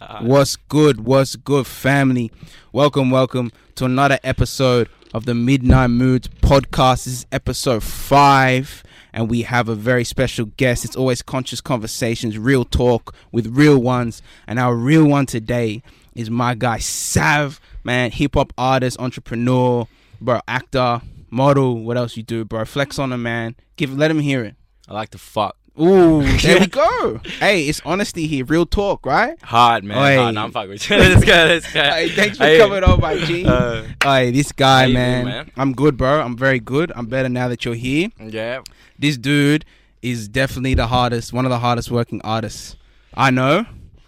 What's good? What's good, family? Welcome, welcome to another episode of the Midnight Moods podcast. This is episode five, and we have a very special guest. It's always conscious conversations, real talk with real ones, and our real one today is my guy Sav, man, hip hop artist, entrepreneur, bro, actor, model. What else you do, bro? Flex on him, man. Give, let him hear it. I like to fuck. Ooh, there we go. Hey, it's honesty here, real talk, right? Hard, man. Oi. Hard. No, I'm fucking with you. let's go, let's go. Hey, thanks for Hey. coming on, my G. Uh, Hey, this guy, How you man, doing, man? I'm good, bro. I'm very good. I'm better now that you're here. yeah. This dude is definitely the hardest, one of the hardest working artists I know.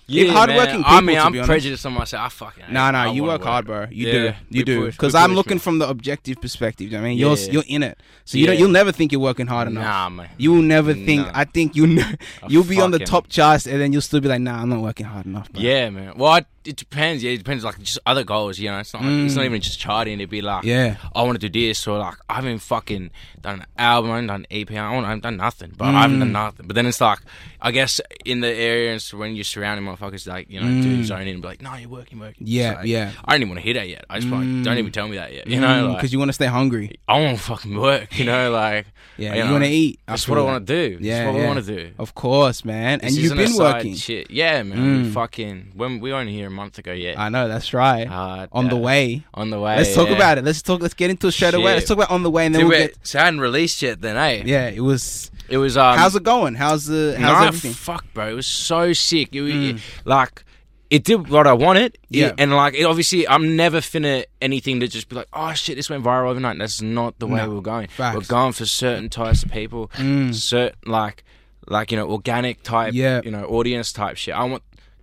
Yeah, hardworking man. I people, mean, to I'm honest. prejudiced on myself. I fucking. it. no, I you wanna work hard, bro. You Yeah, do, you do. Because I'm looking man. from the objective perspective. I mean, you're Yeah. you're in it, so you don't. You'll never think you're working hard enough. Nah, man. You will never think. Nah. I think you. You'll be on the top charts, and then you'll still be like, Nah, I'm not working hard enough. Bro. Yeah, man. Well, I, it depends. Yeah, it depends. Like just other goals. You know, it's not. Like, it's not Mm. even just charting. It'd be like, Yeah. I want to do this, or like I haven't fucking done an album, I haven't done an EP, I haven't, I haven't done nothing, but I haven't done Mm. nothing. But then it's like, I guess in the areas when you're surrounding motherfuckers, like you know, Mm. do zone in and be like, no, you're working, working. Yeah, like, yeah. I don't even want to hear that yet. I just like, Mm. don't even tell me that yet. You know, like because you want to stay hungry. I want to fucking work. You know, like Yeah, you you, know, want to eat. that's what I want to do. Yeah, that's what yeah. I want to do. Of course, man. This and you've been working. Shit, yeah, man. Mm. fucking when we weren't here month ago yet. I know that's right. Uh, on the uh, way. On the way. Let's talk yeah. about it. Let's talk. Let's get into it straight away. Let's talk about on the way, and then Dude, we'll get. so I hadn't released yet then, eh? Yeah, it was. It was um how's it going? How's the? How's nah, everything? fuck bro. It was so sick. It, was Mm. like it did what I wanted. It- Yeah. and like it, obviously I'm never finna anything to just be like, oh shit, this went viral overnight. That's not the way No, we're going. facts. We're going for certain types of people, Mm. certain like like you know organic type, Yeah. you know audience type shit. I want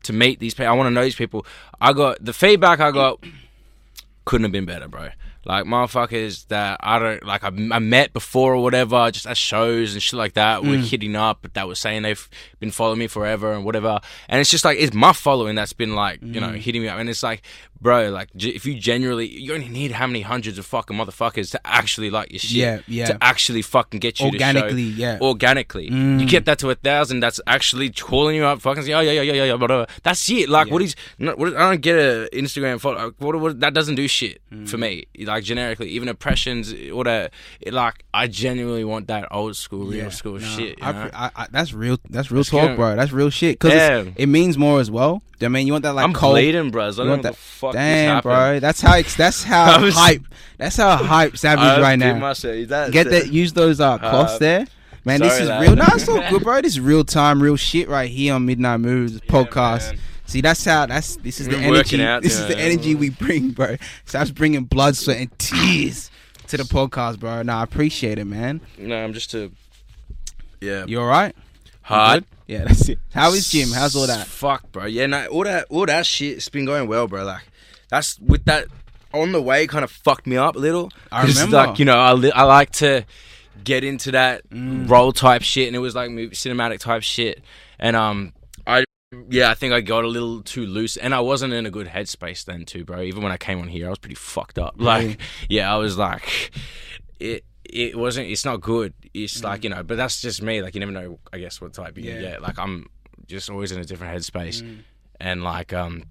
to meet these people. I want to know these people. I got the feedback I got couldn't have been better, bro. Like motherfuckers that I don't like. I, I met before or whatever, just at shows and shit like that. We're Mm. hitting up, but that was saying they've been following me forever and whatever. And it's just like it's my following that's been like you Mm. know hitting me up. And it's like, bro, like if you genuinely, you only need how many hundreds of fucking motherfuckers to actually like your shit. Yeah, yeah. To actually fucking get you Organically, to show. yeah. Organically, Mm. you get that to a thousand. That's actually calling you up, fucking saying, oh yeah, yeah, yeah, yeah, yeah, whatever. That's it. Like Yeah. what is? no, What, I don't get a Instagram like, What, what that doesn't do shit for me. Like generically, even impressions or that. It, like I genuinely want that old school, real Yeah, school nah, shit. I? I, I, that's real. That's real Let's talk, go. bro. That's real shit. Cause it means more as well. I mean, you want that like I'm cold. bleeding, bros. I don't want that? the fuck Damn, bro. That's how. It's, that's how was- hype. That's how hype Savage I right now. myself- that's Get that. Use those uh, cloths Uh, there. Man, this is lad. real. Nah, it's all good, bro. This is real time, real shit right here on Midnight Moves podcast. man. See, that's how. That's this is the energy. out, this you is the energy we bring, bro. Sav's bringing blood, sweat, and tears to the podcast, bro. Nah, I appreciate it, man. No, I'm just a. Yeah. You all right? Hard. Yeah, that's it. How is Jim? How's all that? Fuck, bro. Yeah, no, all that, all that shit. It's been going well, bro. Like, that's with that on the way. Kind of fucked me up a little. I remember. Like, you know, I, li- I like to get into that Mm. role type shit, and it was like movie, cinematic type shit. And um, I yeah, I think I got a little too loose, and I wasn't in a good headspace then too, bro. Even when I came on here, I was pretty fucked up. Like, Really? yeah, I was like, it. It wasn't. It's not good. It's like you know, but that's just me. Like you never know. I guess what type you Mm. Yeah. get. Like I'm just always in a different headspace, Mm. and like um,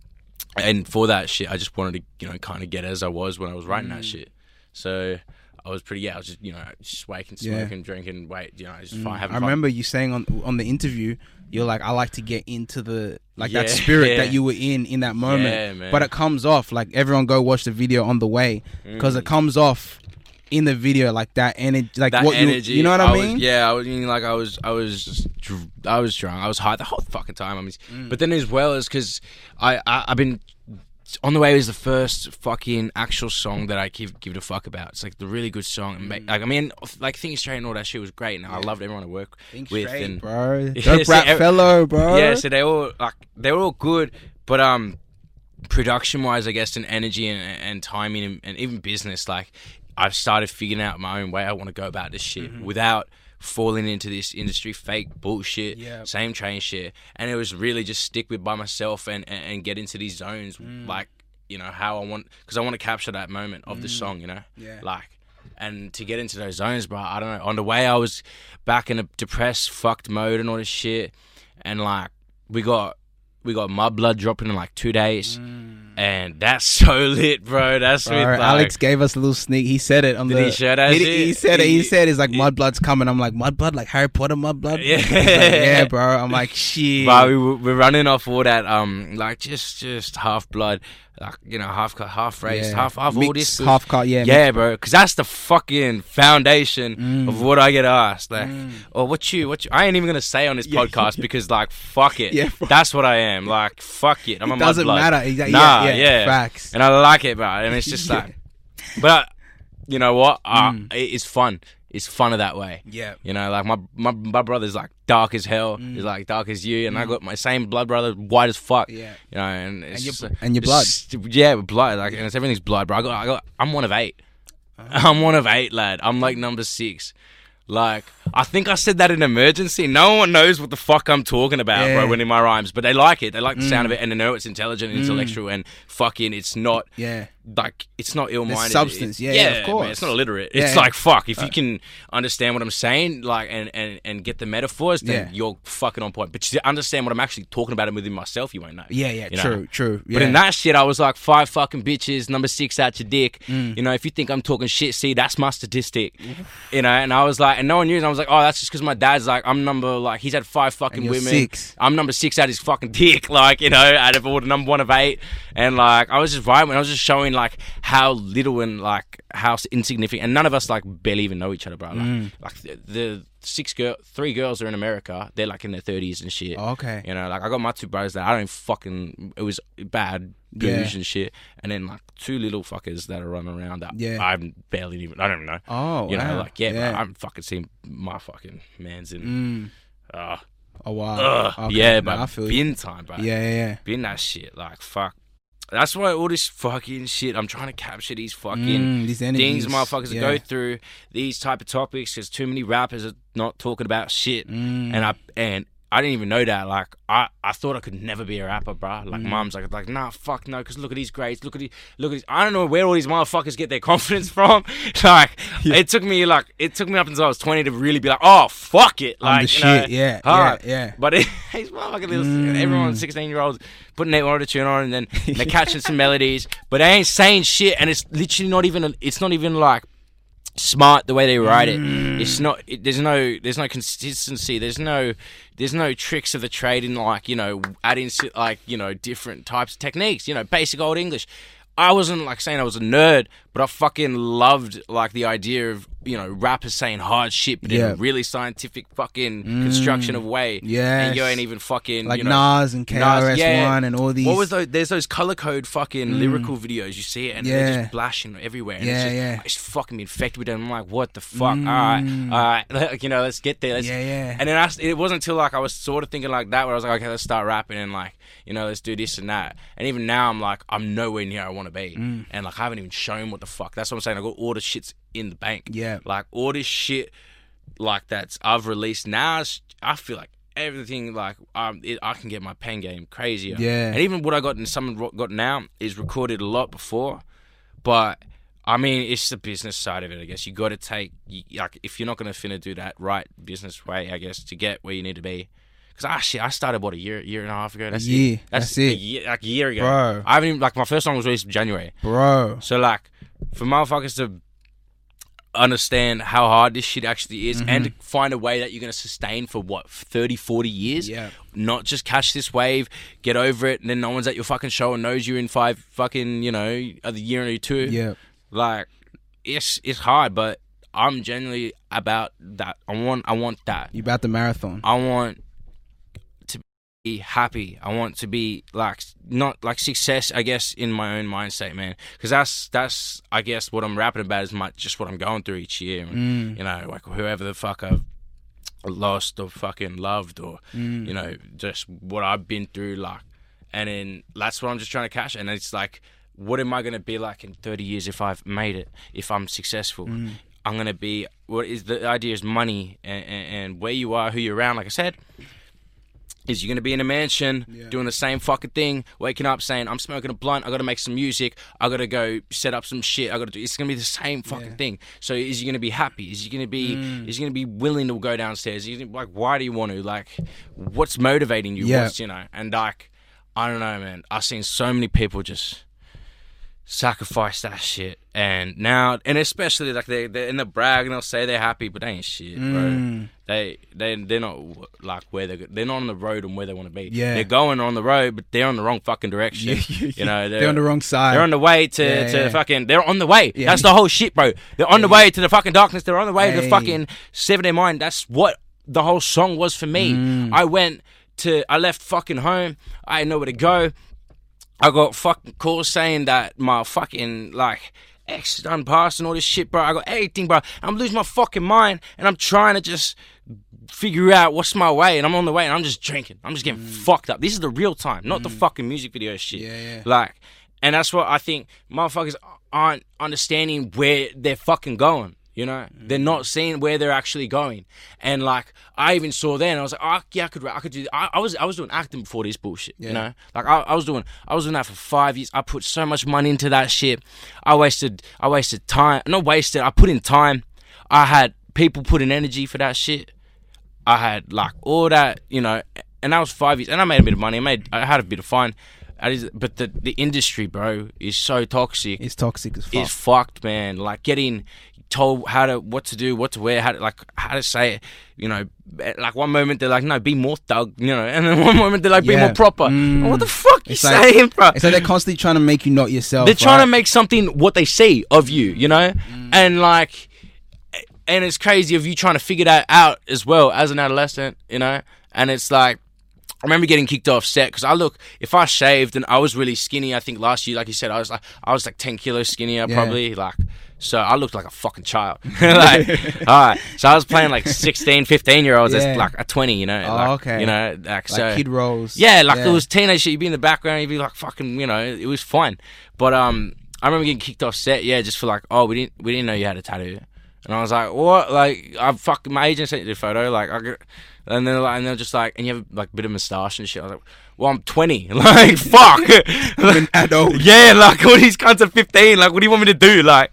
and for that shit, I just wanted to you know kind of get as I was when I was writing that Mm. shit. So I was pretty yeah. I was just you know just waking, Yeah. smoking, drinking, wait, you know, just Mm. fine. Having I fun. remember you saying on on the interview, you're like, I like to get into the like that spirit yeah. that you were in in that moment. Yeah. But it comes off like everyone go watch the video on the way because Mm. it comes off in the video like that energy, like that what energy. you you know what I, was- mean? yeah, I was mean, like I was, I was, just, I was drunk. I was high the whole fucking time. I mean, Mm. but then as well as because I, I, I've been on the way was the first fucking actual song that I give give a fuck about. It's like the really good song. And Like I mean, like Think Straight and all that shit was great, and I Mm. Loved everyone I work Think with. straight, and bro. Yeah, so rap fellow, bro. yeah, so they all like they were all good, but um, production wise, I guess, and energy and, and timing and, and even business, like I've started figuring out my own way I want to go about this shit Mm-hmm. without falling into this industry fake bullshit, Yeah. same train shit. And it was really just stick with by myself and, and, and get into these zones, Mm. like you know how I want, because I want to capture that moment of the song, you know, Yeah. like. And to get into those zones, bro, I don't know. On the way, I was back in a depressed, fucked mode and all this shit, and like we got we got Mudblood dropping in like two days, and that's so lit, bro. That's Bro, with like, Alex gave us a little sneak. He said it on Did the. he share that he, shit? he said it. He He- said it's like Mudblood's coming. I'm like Mudblood, like Harry Potter Mudblood. Yeah. Like, yeah, bro. I'm like shit. But we, we're running off all that, um, like just just half blood, like you know, half cut, half race, Yeah. half half all this. half cut. Yeah, yeah, bro, because that's the fucking foundation Mm. of what I get asked. Like, oh, what you, what you? I ain't even gonna say on this Yeah. podcast because, like, fuck it. Yeah, bro. that's what I am. Like, fuck it. I'm it a doesn't mudblood. matter. Exactly. Nah, yeah, yeah, yeah. Facts. and I like it, bro. And it's just Yeah. like, but you know what? Uh, Mm. it- it's fun. It's funner that way. Yeah. You know, like my my my brother's like dark as hell. Mm. He's like dark as you, and I got my same blood brother, white as fuck. Yeah. You know, and it's And your- just, and your it's- yeah, blood, like, and it's everything's blood, bro. I got, I got, I'm one of eight. Uh-huh. I'm one of eight, lad. I'm like number six. Like, I think I said that in emergency. No one knows what the fuck I'm talking about, Yeah. bro, when in my rhymes, but they like it. They like the sound Mm. of it, and they know it's intelligent and intellectual, and fucking, it's not Yeah. like it's not ill-minded. substance. It- Yeah, yeah, of man, course. it's not illiterate. Yeah, it's like fuck. If you can understand what I'm saying, like and and and get the metaphors, then Yeah. you're fucking on point. But to understand what I'm actually talking about and within myself, you won't know. Yeah. Yeah. You know? True. True. Yeah. But in that shit, I was like five fucking bitches, number six out your dick. Mm. You know, if you think I'm talking shit, see, that's my statistic. you know, and I was like, and no one knew. And I was like, oh, that's just because my dad's like, I'm number like he's had five fucking women. six. I'm number six out his fucking dick, like you know, out of all the number one of eight, and like I was just vibing. I was just showing like how little and like how insignificant, and none of us like barely even know each other, bro. Like, Mm. like the, the six girl, three girls are in America. They're like in their thirties and shit. Oh, okay. You know, like I got my two brothers that I don't fucking. It was bad booze Yeah. and shit, and then like two little fuckers that are running around that Yeah. I'm barely even. I don't even know. Oh. you know, like yeah, But I'm fucking seeing my fucking man's in. Mm. Uh, Oh wow. Okay. Yeah, No, but I feel you. time, bro. Yeah. Yeah. Yeah. Bin that shit. Like fuck. That's why all this fucking shit. I'm trying to capture these fucking Mm, these things motherfuckers yeah. go through these type of topics because too many rappers are not talking about shit Mm. and I and I didn't even know that. Like I, I thought I could never be a rapper, bro. Like Mm. mom's like like nah, fuck no, because look at these grades, look at these, look at these. I don't know where all these motherfuckers get their confidence from. like it took me like it took me up until I was twenty to really be like, oh fuck it, like you know, shit. Yeah. hard. Yeah. Yeah. But it, these motherfucking little, Mm. everyone, sixteen year olds, putting their tune on, and then they're catching some melodies, but they ain't saying shit, and it's literally not even. It's not even like smart the way they write it. Mm. It's not. It, there's no. There's no consistency. There's no. There's no tricks of the trade in like you know adding like you know different types of techniques. You know basic old English. I wasn't like saying I was a nerd, but I fucking loved like the idea of you know rappers saying hard shit, but in Yeah. a really scientific fucking mm. construction of way. Yes. and you ain't even fucking Like you know, Nas and KRS One and all these. what was those? There's those color code fucking mm. lyrical videos. You see it, and they're just flashing everywhere. And Yeah, it's just, yeah. It's fucking me infected with them. I'm like, what the fuck? All right, mm. all right. Like, you know, let's get there. Let's, Yeah, yeah. And then I, it wasn't until like I was sort of thinking like that, where I was like, okay, let's start rapping and like, you know, let's do this and that. And even now, I'm like, I'm nowhere near I want to be, Mm. and like I haven't even shown what the fuck. That's what I'm saying. I got all the shits in the bank. Yeah. Like all this shit, like that's I've released now. I feel like everything like um it, I can get my pen game crazier. Yeah. And even what I got in some got now is recorded a lot before, but. I mean, it's the business side of it. I guess you got to take like if you're not gonna finna do that right business way, I guess to get where you need to be. Because ah shit, I started what a year, year and a half ago. That's year. it. That's a it. year, like a year ago. Bro. I haven't even like my first song was released in January. Bro. So like for motherfuckers to understand how hard this shit actually is and to find a way that you're going to sustain for what 30 40 years Yeah. not just catch this wave get over it and then no one's at your fucking show and knows you in five fucking you know a year or two Yeah. like it's it's hard but i'm genuinely about that i want i want that You about the marathon. I want happy. I want to be like not like success. I guess in my own mindset, man. Because that's that's I guess what I'm rapping about is my just what I'm going through each year. And, Mm. You know, like whoever the fuck I've lost or fucking loved or Mm. you know just what I've been through. Like, and then that's what I'm just trying to catch. And it's like, what am I gonna be like in 30 years if I've made it? If I'm successful? Mm. I'm gonna be. What is the idea? Is money and, and, and where you are, who you're around. Like I said, is you're gonna be in a mansion Yeah. doing the same fucking thing, waking up saying, "I'm smoking a blunt. I gotta make some music. I gotta go set up some shit. I gotta do." It's gonna be the same fucking Yeah. thing. So is you gonna be happy? Is you gonna be? Mm. Is you gonna be willing to go downstairs? Gonna, like, why do you want to? Like, what's motivating you? Yeah. What's you know? And like, I don't know, man. I've seen so many people just sacrifice that shit, and now, and especially like they they're in the brag and they'll say they're happy, but they ain't shit, bro. Mm. They they they're not like where they they're not on the road and where they want to be. Yeah. they're going on the road, but they're on the wrong fucking direction. Yeah, yeah, You know, They're on the wrong side. they're on the way to, to fucking. They're on the way. That's the whole shit, bro. They're on the way to the fucking darkness. They're on the way to the fucking seven their mind. That's what the whole song was for me. Mm. I went to. I left fucking home. I didn't know where to go. I got fucking calls saying that my fucking like ex done passed and all this shit, bro. I got everything, bro. I'm losing my fucking mind, and I'm trying to just figure out what's my way, and I'm on the way, and I'm just drinking. I'm just getting fucked up. This is the real time, not the fucking music video shit. Mm. Yeah, yeah. Like, and that's what I think motherfuckers aren't understanding where they're fucking going. You know, mm-hmm. they're not seeing where they're actually going. And like, I even saw then, I was like, oh, yeah, I could, I could do. I, I was, I was doing acting before this bullshit. Yeah. You know, like I, I was doing, I was doing that for five years. I put so much money into that shit. I wasted, I wasted time. Not wasted. I put in time. I had people put in energy for that shit. I had like all that, you know, and that was five years, and I made a bit of money. I made, I had a bit of fun. But the the industry, bro, is so toxic. It's toxic as fuck. It's fucked, man. Like getting told how to, what to do, what to wear, how to like, how to say it. You know, like one moment they're like, no, be more thug, you know, and then one moment they're like, be Yeah. more proper. Mm. What the fuck you It's like- saying, bro? It's like they're constantly trying to make you not yourself. They're trying right? to make something what they see of you, you know, Mm. and like, and it's crazy of you trying to figure that out as well as an adolescent, you know, and it's like. I remember getting kicked off set because I look if I shaved and I was really skinny. I think last year, like you said, I was like I was like ten kilos skinnier Yeah. probably. Like so, I looked like a fucking child. like all right, so I was playing like 16, 15 year olds Yeah. as like a twenty. You know, Oh, like, okay. You know, like, like so kid roles. yeah, like it was teenage shit. You'd be in the background, you'd be like fucking, you know, it was fun. But um, I remember getting kicked off set, yeah, just for like, oh, we didn't, we didn't know you had a tattoo, and I was like, what? Like, I fucking my agent sent you the photo, like, I and then like, and they're just like, and you have like a bit of moustache and shit. I was like, well, I'm 20, like, fuck, an adult. yeah, like all these cunts are 15. Like, what do you want me to do? Like,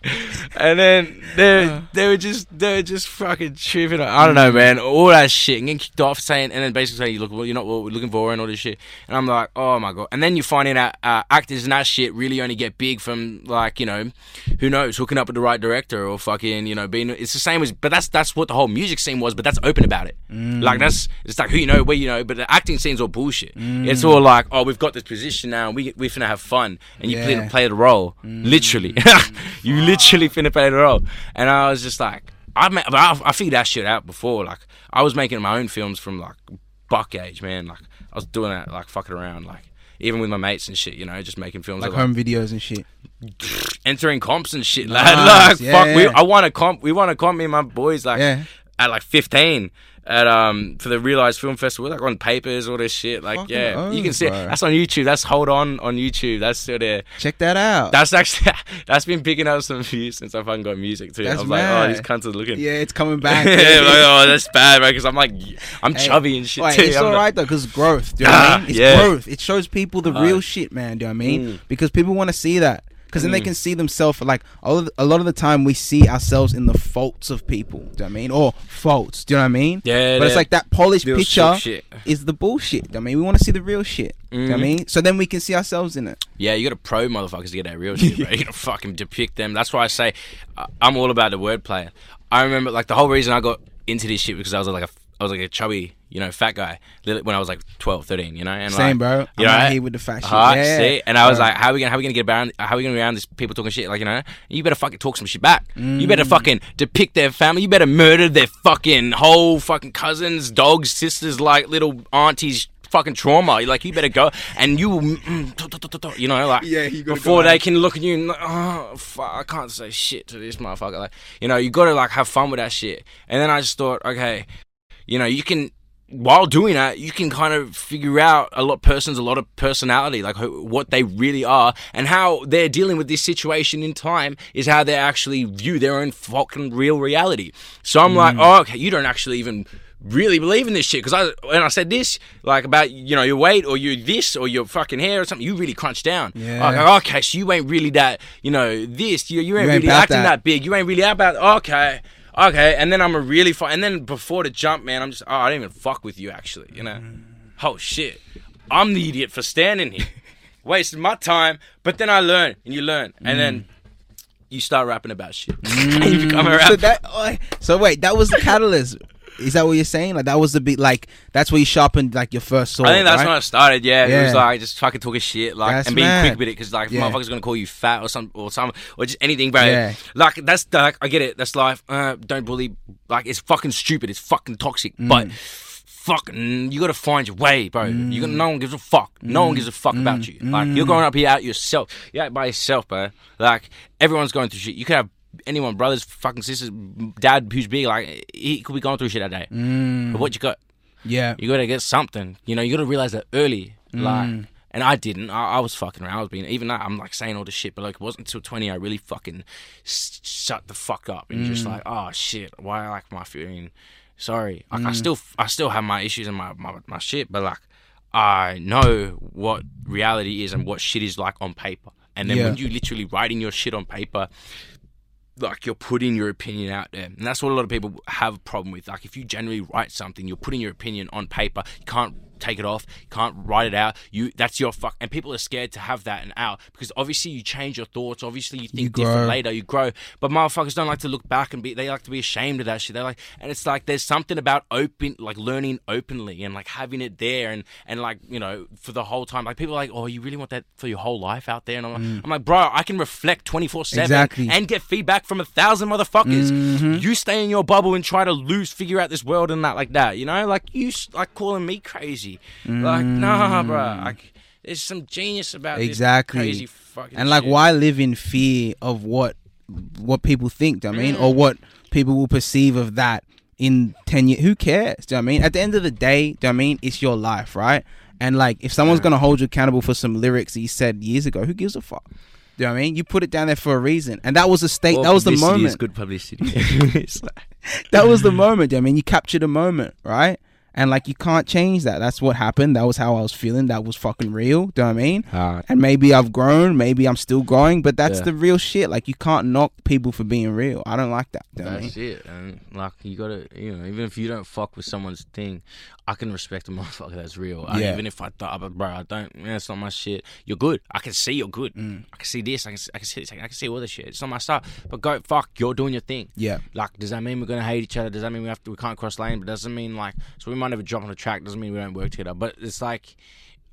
and then they uh. they were just they were just fucking tripping. I don't know, man. All that shit and getting kicked off, saying and then basically saying you look, well, you're not what we're looking for and all this shit. And I'm like, oh my god. And then you finding out uh, actors and that shit really only get big from like you know, who knows, hooking up with the right director or fucking you know being. It's the same as, but that's that's what the whole music scene was. But that's open about it. Mm. Like that's it's like who you know, where you know. But the acting scene's all bullshit. Mm. It's mm. all like, oh, we've got this position now, and we we finna have fun, and you Yeah. play, play the role, mm. literally. you literally finna play the role, and I was just like, I ma- I, I figured that shit out before. Like I was making my own films from like buck age, man. Like I was doing that, like fucking around, like even with my mates and shit. You know, just making films like of, home videos and shit. entering comps and shit. Nice, Like, like yeah, fuck, we, yeah. I won a comp. We won a comp. Me and my boys, like Yeah. at like fifteen. At um for the Realize Film Festival, like on papers, all this shit, like Fucking yeah, you can see it. bro. that's on YouTube. That's Hold On on YouTube. That's still there. Check that out. That's actually that's been picking up some views since I fucking got music too. That's I was like, oh, mad. these cunts are looking. yeah, it's coming back. yeah, like, oh, that's bad, right? Because I'm like, I'm Hey, chubby and shit Wait, too. it's I'm all right though, because growth. Do you know what I Ah, mean? It's yeah. growth. It shows people the real Ah. shit, man. Do you know what I mean? Mm. Because people want to see that. Because then they Mm. can see themselves. Like a lot, of, a lot of the time, we see ourselves in the faults of people. Do you know what I mean? Or faults. Do you know what I mean? Yeah, But it's like that polished picture shit. is the bullshit. Do you know what I mean, we want to see the real shit. Do you know what I Mhm. mean? So then we can see ourselves in it. Yeah, you got to pro motherfuckers to get that real shit, bro. You got to fucking depict them. That's why I say I- I'm all about the wordplay. I remember like the whole reason I got into this shit because I was like a I was like a chubby, you know, fat guy when I was like 12, 13, you know, and Same, like, bro. you I'm know, here with the fat shit. Huh? yeah. See? And I was Bro. like, how are we gonna how are we gonna get around how are we gonna around these people talking shit? Like, you know, you better fucking talk some shit back. You Mm. better fucking depict their family. You better murder their fucking whole fucking cousins, dogs, sisters, like little aunties. Fucking trauma. You're Like you better go, and you, mm, mm, you know, like Yeah, you before they out. can look at you and like, oh, fuck, I can't say shit to this motherfucker. Like, you know, you gotta like have fun with that shit. And then I just thought, okay, you know, you can while doing that, you can kind of figure out a lot person's a lot of personality, like who, what they really are, and how they're dealing with this situation in time is how they actually view their own fucking real reality. So I'm Mm. like, oh, okay, you don't actually even really believe in this shit because I when I said this like about you know your weight or your this or your fucking hair or something, you really crunch down. Yeah. Okay, okay, so you ain't really that you know this you you ain't, You ain't really acting that. that big. You ain't really about okay. Okay, and then I'm a really fun. And then before the jump, man, I'm just oh, I don't even fuck with you actually. You know, mm. oh shit. I'm the idiot for standing here, wasting my time. But then I learn, and you learn, and then mm. you start rapping about shit. Mm. and you become a So that. oh, so wait, that was the catalyst. Is that what you're saying? Like that was the big like that's where you sharpened like your first sword. I think that's right? when I started. Yeah, it was like just fucking talking shit, like That's and being mad. quick with it, because like Yeah. motherfuckers gonna call you fat or some or some or just anything, bro. Yeah. Like that's like I get it. That's life. Uh, don't bully. Like it's fucking stupid. It's fucking toxic. Mm. But fucking, you gotta find your way, bro. You got no one gives a fuck. No one gives a fuck Mm. about you. Like you're going up here out yourself. You're out by yourself, bro. Like everyone's going through shit. You could have. Anyone, brothers, fucking sisters, dad who's big, like he could be going through shit that day. Mm. But what you got? Yeah. You gotta get something. You know, you gotta realize that early. Mm. Like, and I didn't. I, I was fucking around. I was being even that. I'm like saying all this shit, but like it wasn't until 20 I really fucking s- shut the fuck up and Mm. just like, oh shit, why like my feeling sorry? Like Mm. I still, I still have my issues and my, my my shit, but like I know what reality is and what shit is like on paper. And then Yeah. when you literally writing your shit on paper, like you're putting your opinion out there. And that's what a lot of people have a problem with. Like if you generally write something you're putting your opinion on paper. You can't take it off you can't write it out you that's your fuck and people are scared to have that and out because obviously you change your thoughts obviously you think You different later you grow but motherfuckers don't like to look back and be they like to be ashamed of that shit they like and it's like there's something about open like learning openly and like having it there and and like you know for the whole time like people are like oh you really want that for your whole life out there and I'm like, I'm like bro I can reflect 24 7 Mm. Exactly. and get feedback from a thousand motherfuckers. Mm-hmm. You stay in your bubble and try to lose, figure out this world and that like that. You know, like you like calling me crazy. Like nah, bro. Like there's some genius about this Exactly. crazy fucking. and like shit. why live in fear of what what people think do you know what i mean Mm. or what people will perceive of that in 10 years who cares do you know what i mean at the end of the day do you know what i mean it's your life right and like if someone's gonna hold you accountable for some lyrics that you said years ago who gives a fuck do you know what I mean? You put it down there for a reason, and that was the state. Well, that was the moment. Is good publicity. It's that was the moment. Do I mean, you captured a moment, right? And like, you can't change that. That's what happened. That was how I was feeling. That was fucking real. Do you know I mean? Hard. And maybe I've grown. Maybe I'm still growing. But that's Yeah. the real shit. Like, you can't knock people for being real. I don't like that. Do you know what I mean? That's it, and like you gotta, you know, even if you don't fuck with someone's thing, I can respect a motherfucker that's real. I, even if I thought, but bro, I don't, man, it's not my shit. You're good. I can see you're good. Mm. I can see this. I can, I can see this. I can see all this shit. It's not my stuff. But go fuck. You're doing your thing. Yeah. Like, does that mean we're gonna hate each other? Does that mean we have to? We can't cross lane? But doesn't mean like, so we might never drop on the track. Doesn't mean we don't work together. But it's like,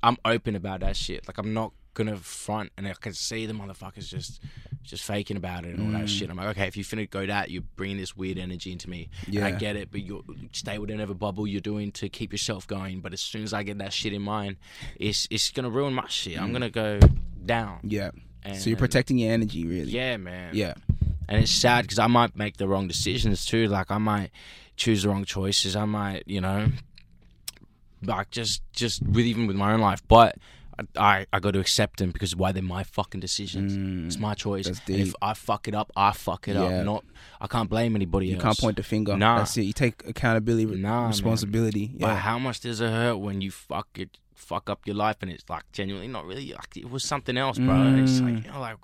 I'm open about that shit. Like, I'm not gonna front, and I can see the motherfuckers just, just faking about it and all that shit. Mm. I'm like, okay, if you finna go that, you're bringing this weird energy into me. And I Yeah. get it, but you stay within whatever bubble you're doing to keep yourself going. But as soon as I get that shit in mind, it's it's gonna ruin my shit. I'm mm. gonna go down. Yeah. And, So you're protecting your energy, really. Yeah, man Yeah. and it's sad because I might make the wrong decisions too. Like I might choose the wrong choices. I might, you know, like just just with even with my own life. But I I, got to accept them because why they're my fucking decisions. it's my choice. Mm. And if. I fuck it up, I fuck it Yeah. up. Not I can't blame anybody You else. can't point the finger. Nah. That's it. You take accountability, Nah, man. responsibility. But how much does it hurt when you fuck it, fuck up your life, and it's like genuinely not really like it was something else, bro. And It's like Mm. you know, like,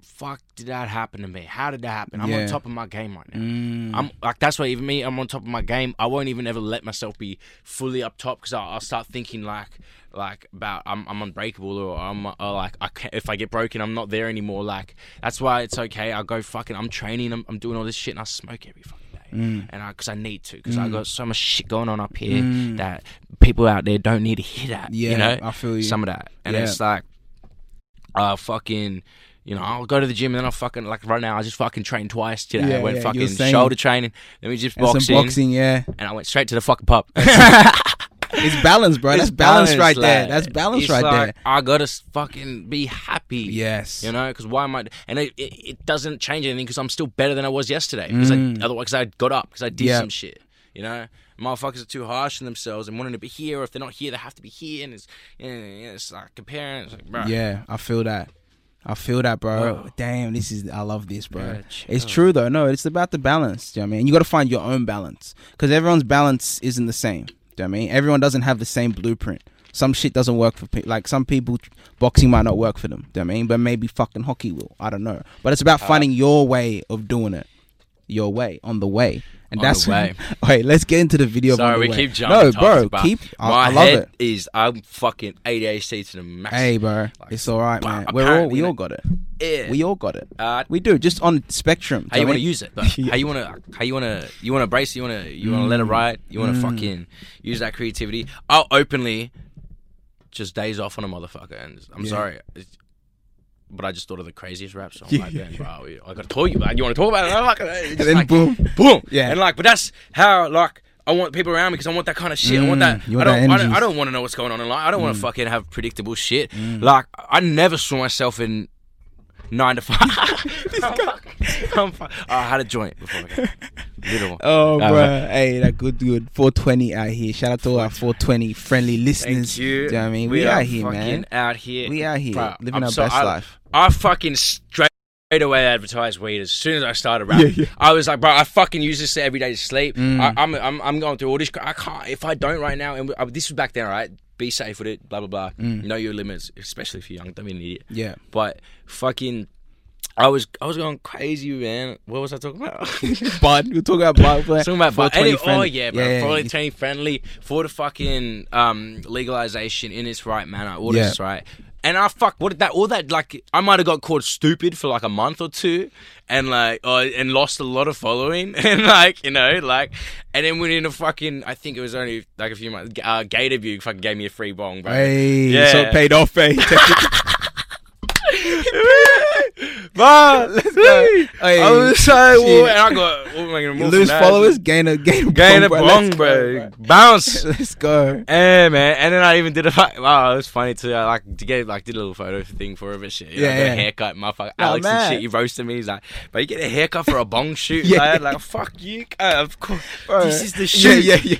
fuck, did that happen to me? How did that happen? I'm Yeah. on top of my game right now. Mm. I'm like that's why even me, I'm on top of my game. I won't even ever let myself be fully up top because I'll, I'll start thinking like like about I'm, I'm unbreakable or I'm or like I can't, if I get broken I'm not there anymore. Like that's why it's okay. I go fucking. I'm training. I'm, I'm doing all this shit and I smoke every fucking day. And I because I need to because I got so much shit going on up here that people out there don't need to hear that. Yeah, you know, I feel you. some of that, and Yeah. it's like, uh, fucking. You know, I'll go to the gym and then I'll fucking like right now. I just fucking trained twice today. Yeah, I went yeah, fucking shoulder training. Then we just boxing, boxing, yeah. and I went straight to the fucking pub. It's balance, bro. That's It's balance, right there. That's balance it's right like, there. I gotta fucking be happy. Yes. You know, because why am I? And it, it, it doesn't change anything because I'm still better than I was yesterday. Because Mm. I, otherwise, I got up because I did Yeah. some shit. You know, motherfuckers are too harsh on themselves and wanting to be here. Or if they're not here, they have to be here. And it's, you know, it's like comparing. It's like, bro, Yeah, I feel that. I feel that, bro. Whoa. Damn, this is. I love this, bro. Yeah, it's true though. No, it's about the balance. Do you know what I mean? You got to find your own balance because everyone's balance isn't the same. Do you know what I mean? Everyone doesn't have the same blueprint. Some shit doesn't work for people. Like some people, boxing might not work for them. Do you know what I mean? But maybe fucking hockey will. I don't know. But it's about finding your way of doing it. your way on the way. And On the that's way. Wait, let's get into the video. Sorry, the we way. keep jumping. No, bro, but keep. I, my I love head it. is I'm fucking ADHD to the max. Hey, bro, Like, it's all right, man. We're all we all got it. yeah. We all got it. uh, We do just on spectrum. how you want to use it? Though? Yeah. How you want to? How you want to? You want to brace? You want to? You want to let it Mm. ride? You want to Mm. fucking use that creativity? I'll openly just days off on a motherfucker, and I'm Yeah. sorry. It's, but I just thought of the craziest rap song. Yeah. Like, then, bro, I got to tell you. Like, you want to talk about it? I'm like, And then like, boom. boom. Yeah. And like, but that's how like I want people around me because I want that kind of shit. I want that. Mm, you I don't. I don't. I don't want to know what's going on in life. I don't want Mm. to fucking have predictable shit. Mm. Like I never saw myself in nine to five. I'm fu- I had a joint before. I. Little. Oh, Uh, bro. Hey, that good, good. 420 out here. Shout out to all our 420 friendly listeners. Thank you. Do know what I mean? We, are out here, man. Out here. We out here Bro, living I'm our so- best I- life. I fucking straight away advertised weed as soon as I started rapping. Yeah, yeah. I was like, bro, I fucking use this every day to sleep. Mm. I, I'm, I'm, I'm going through all this. I can't if I don't right now. And uh, this was back then, all right? Be safe with it. Blah blah blah. Mm. Know your limits, especially if you're young. Don't be an idiot. Yeah. But fucking, I was, I was going crazy, man. What was I talking about? Bud. We're talking about Bud. Talking about 420 anyway, oh yeah, bro. Yeah, the twenty friendly, for the fucking um legalization in its right manner, all Yeah. this right. And I fuck what did that all that like I might have got called stupid for like a month or two, and like uh, and lost a lot of following, and like you know like, and then within a fucking I think it was only like a few months. Uh, Gator View fucking gave me a free bong, bro. Hey, Yeah. so it paid off, eh? But Let's go. Hey, I was so shit. and I got what am I gonna You move lose followers, gain a gain a Gain a bong, bro. Bounce. Let's go. Yeah, man. And then I even did a like, wow, it was funny too. I like to get like did a little photo thing for him and shit. You Yeah, know, got yeah. a haircut, motherfucker. Oh, Alex and man. shit. He roasted me. He's like, but you get a haircut for a bong shoot. Yeah. yeah. Like, fuck you. Uh, of course. Bro. This is the Yeah, shoot. yeah, yeah.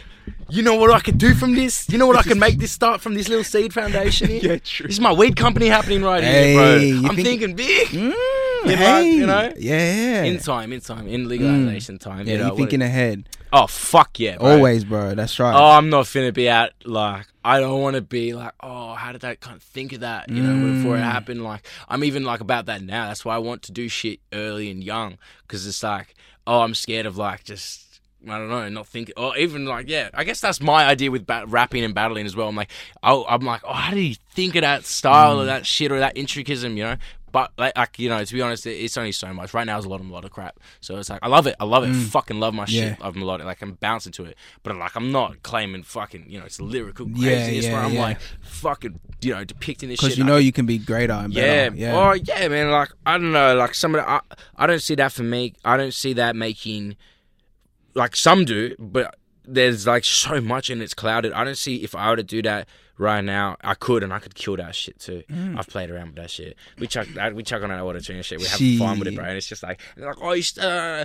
You know what I could do from this? You know what I can make this start from this little seed foundation here? Yeah, true. This is my weed company happening right Hey, here, bro. I'm think- thinking big. Mm, You know, hey, you know? yeah. In time, in time, in legalization time. yeah, you you know, thinking what- ahead. oh fuck yeah, bro. Always, bro. That's right. Oh, I'm not finna be out like I don't want to be like, oh, how did I kind of think of that? You know, before it Mm. happened. Like I'm even like about that now. That's why I want to do shit early and young because it's like, oh, I'm scared of like just. I don't know, not thinking, or even like, yeah, I guess that's my idea with ba- rapping and battling as well. I'm like, oh, I'm like, oh, how do you think of that style Mm. or that shit or that intricism, you know? But like, like, you know, to be honest, it's only so much. Right now, there's a lot of a lot of crap, so it's like I love it, I love it, fucking love my Mm. Yeah. shit, love melodic, like I'm bouncing to it. But like, I'm not claiming fucking, you know, it's lyrical Yeah, craziness yeah, where I'm yeah. like fucking, you know, depicting this shit. Because you know I- you can be greater and yeah, better. Yeah. Oh yeah, man. Like I don't know. Like some of the, I, I don't see that for me. I don't see that making. Like some do, but there's like so much and it's clouded. I don't see if I were to do that right now, I could and I could kill that shit too. Mm. I've played around with that shit. We chuck, I- we chuck on that auto tune shit. We have fun with it, bro. And it's just like, like oh, you uh,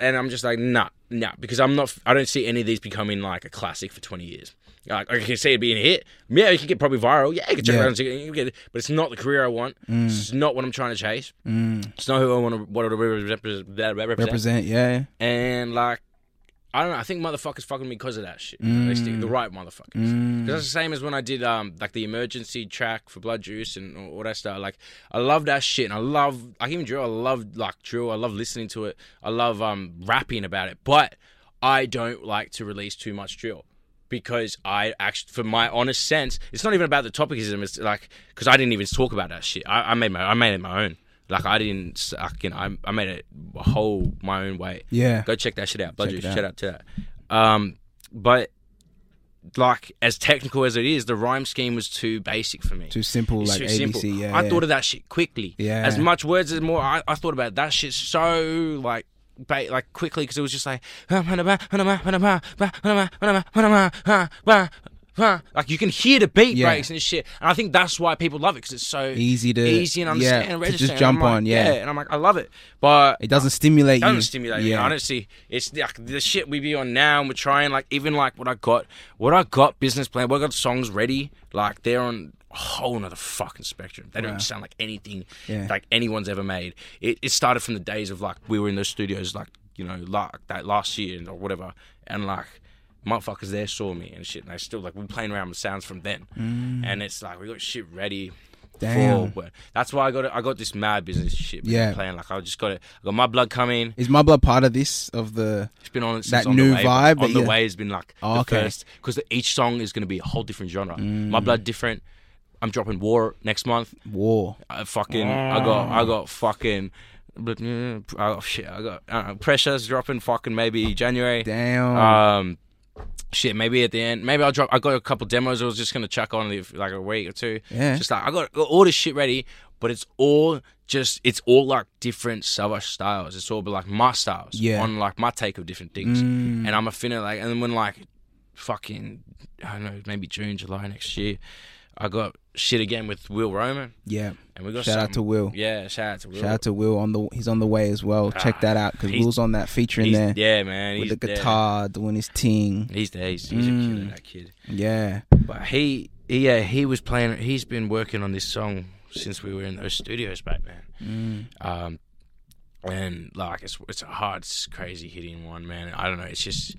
and I'm just like, nah, nah, because I'm not. I don't see any of these becoming like a classic for 20 years. Like I can see it being a hit. Yeah, you can get probably viral. Yeah, you can check Yeah. it out and see you get it. But it's not the career I want. It's not what I'm trying to chase. Mm. It's not who I want to what represent. represent. Represent, yeah. And like, I don't know. I think motherfuckers fucking me because of that shit. Stick the right motherfuckers. Mm. Because that's the same as when I did um like the emergency track for Blood Juice and all that stuff. Like I love that shit, and I love I even drill. I love like drill. I love listening to it. I love um rapping about it. But I don't like to release too much drill because I actually, for my honest sense, it's not even about the topicism. It's like because I didn't even talk about that shit. I, I made my I made it my own. Like I didn't, like, you know, I, I made it a whole my own way. Yeah. Go check that shit out. Blood Check Juice, shout out to that. Um, but like as technical as it is, the rhyme scheme was too basic for me. Too simple, It's like too ABC. simple. Yeah. I yeah. thought of that shit quickly. Yeah. As much words as more, I, I thought about that shit so like. Ba- like quickly because it was just like like you can hear the beat Yeah. breaks and shit and I think that's why people love it because it's so easy to easy and understand yeah, and to register just jump like, on. Yeah. and I'm like I love it but It doesn't stimulate doesn't you. stimulate me. Yeah. I don't it's like the shit we be on now, and we're trying like even like what I got, what I got business plan, what I got songs ready, like they're on a whole nother fucking spectrum. They Wow. don't sound like anything Yeah. like anyone's ever made. It, it started from the days of like we were in those studios like you know like that last year or whatever, and like motherfuckers there saw me and shit, and they still like we're playing around with sounds from then, Mm. and it's like we got shit ready Damn. For, that's why I got it. I got this mad business shit. Man, Yeah. playing like I just got it. I got my blood coming. Is my blood part of this of the? It's been on since That on new the way, vibe On the you- way has been like Oh, the okay. Mm. first because each song is going to be a whole different genre. My blood different. I'm dropping War next month. War. I fucking I got I got fucking. But oh shit! I got uh, pressures dropping fucking maybe January. Damn. Um, shit, maybe at the end, maybe I'll drop. I got a couple demos. I was just gonna chuck on like a week or two. Yeah. Just like I got, got all this shit ready, but it's all just it's all like different savage styles. It's all like my styles. Yeah. On like my take of different things, Mm. and I'm a finna like, and then when like, fucking, I don't know, maybe June, July next year, I got shit again with Will Roman, yeah. and we got Shout out to Will. Yeah, shout out to Will. Shout out to Will on the. He's on the way as well. Check Ah, that out because Will's on that featuring He's, there yeah, man. with the there. guitar doing his ting. He's there. He's, he's a Mm. killer, that kid. Yeah. But he, yeah, he was playing. He's been working on this song since we were in those studios back then. Mm. Um, and like it's it's a hard, crazy hitting one, man. I don't know. It's just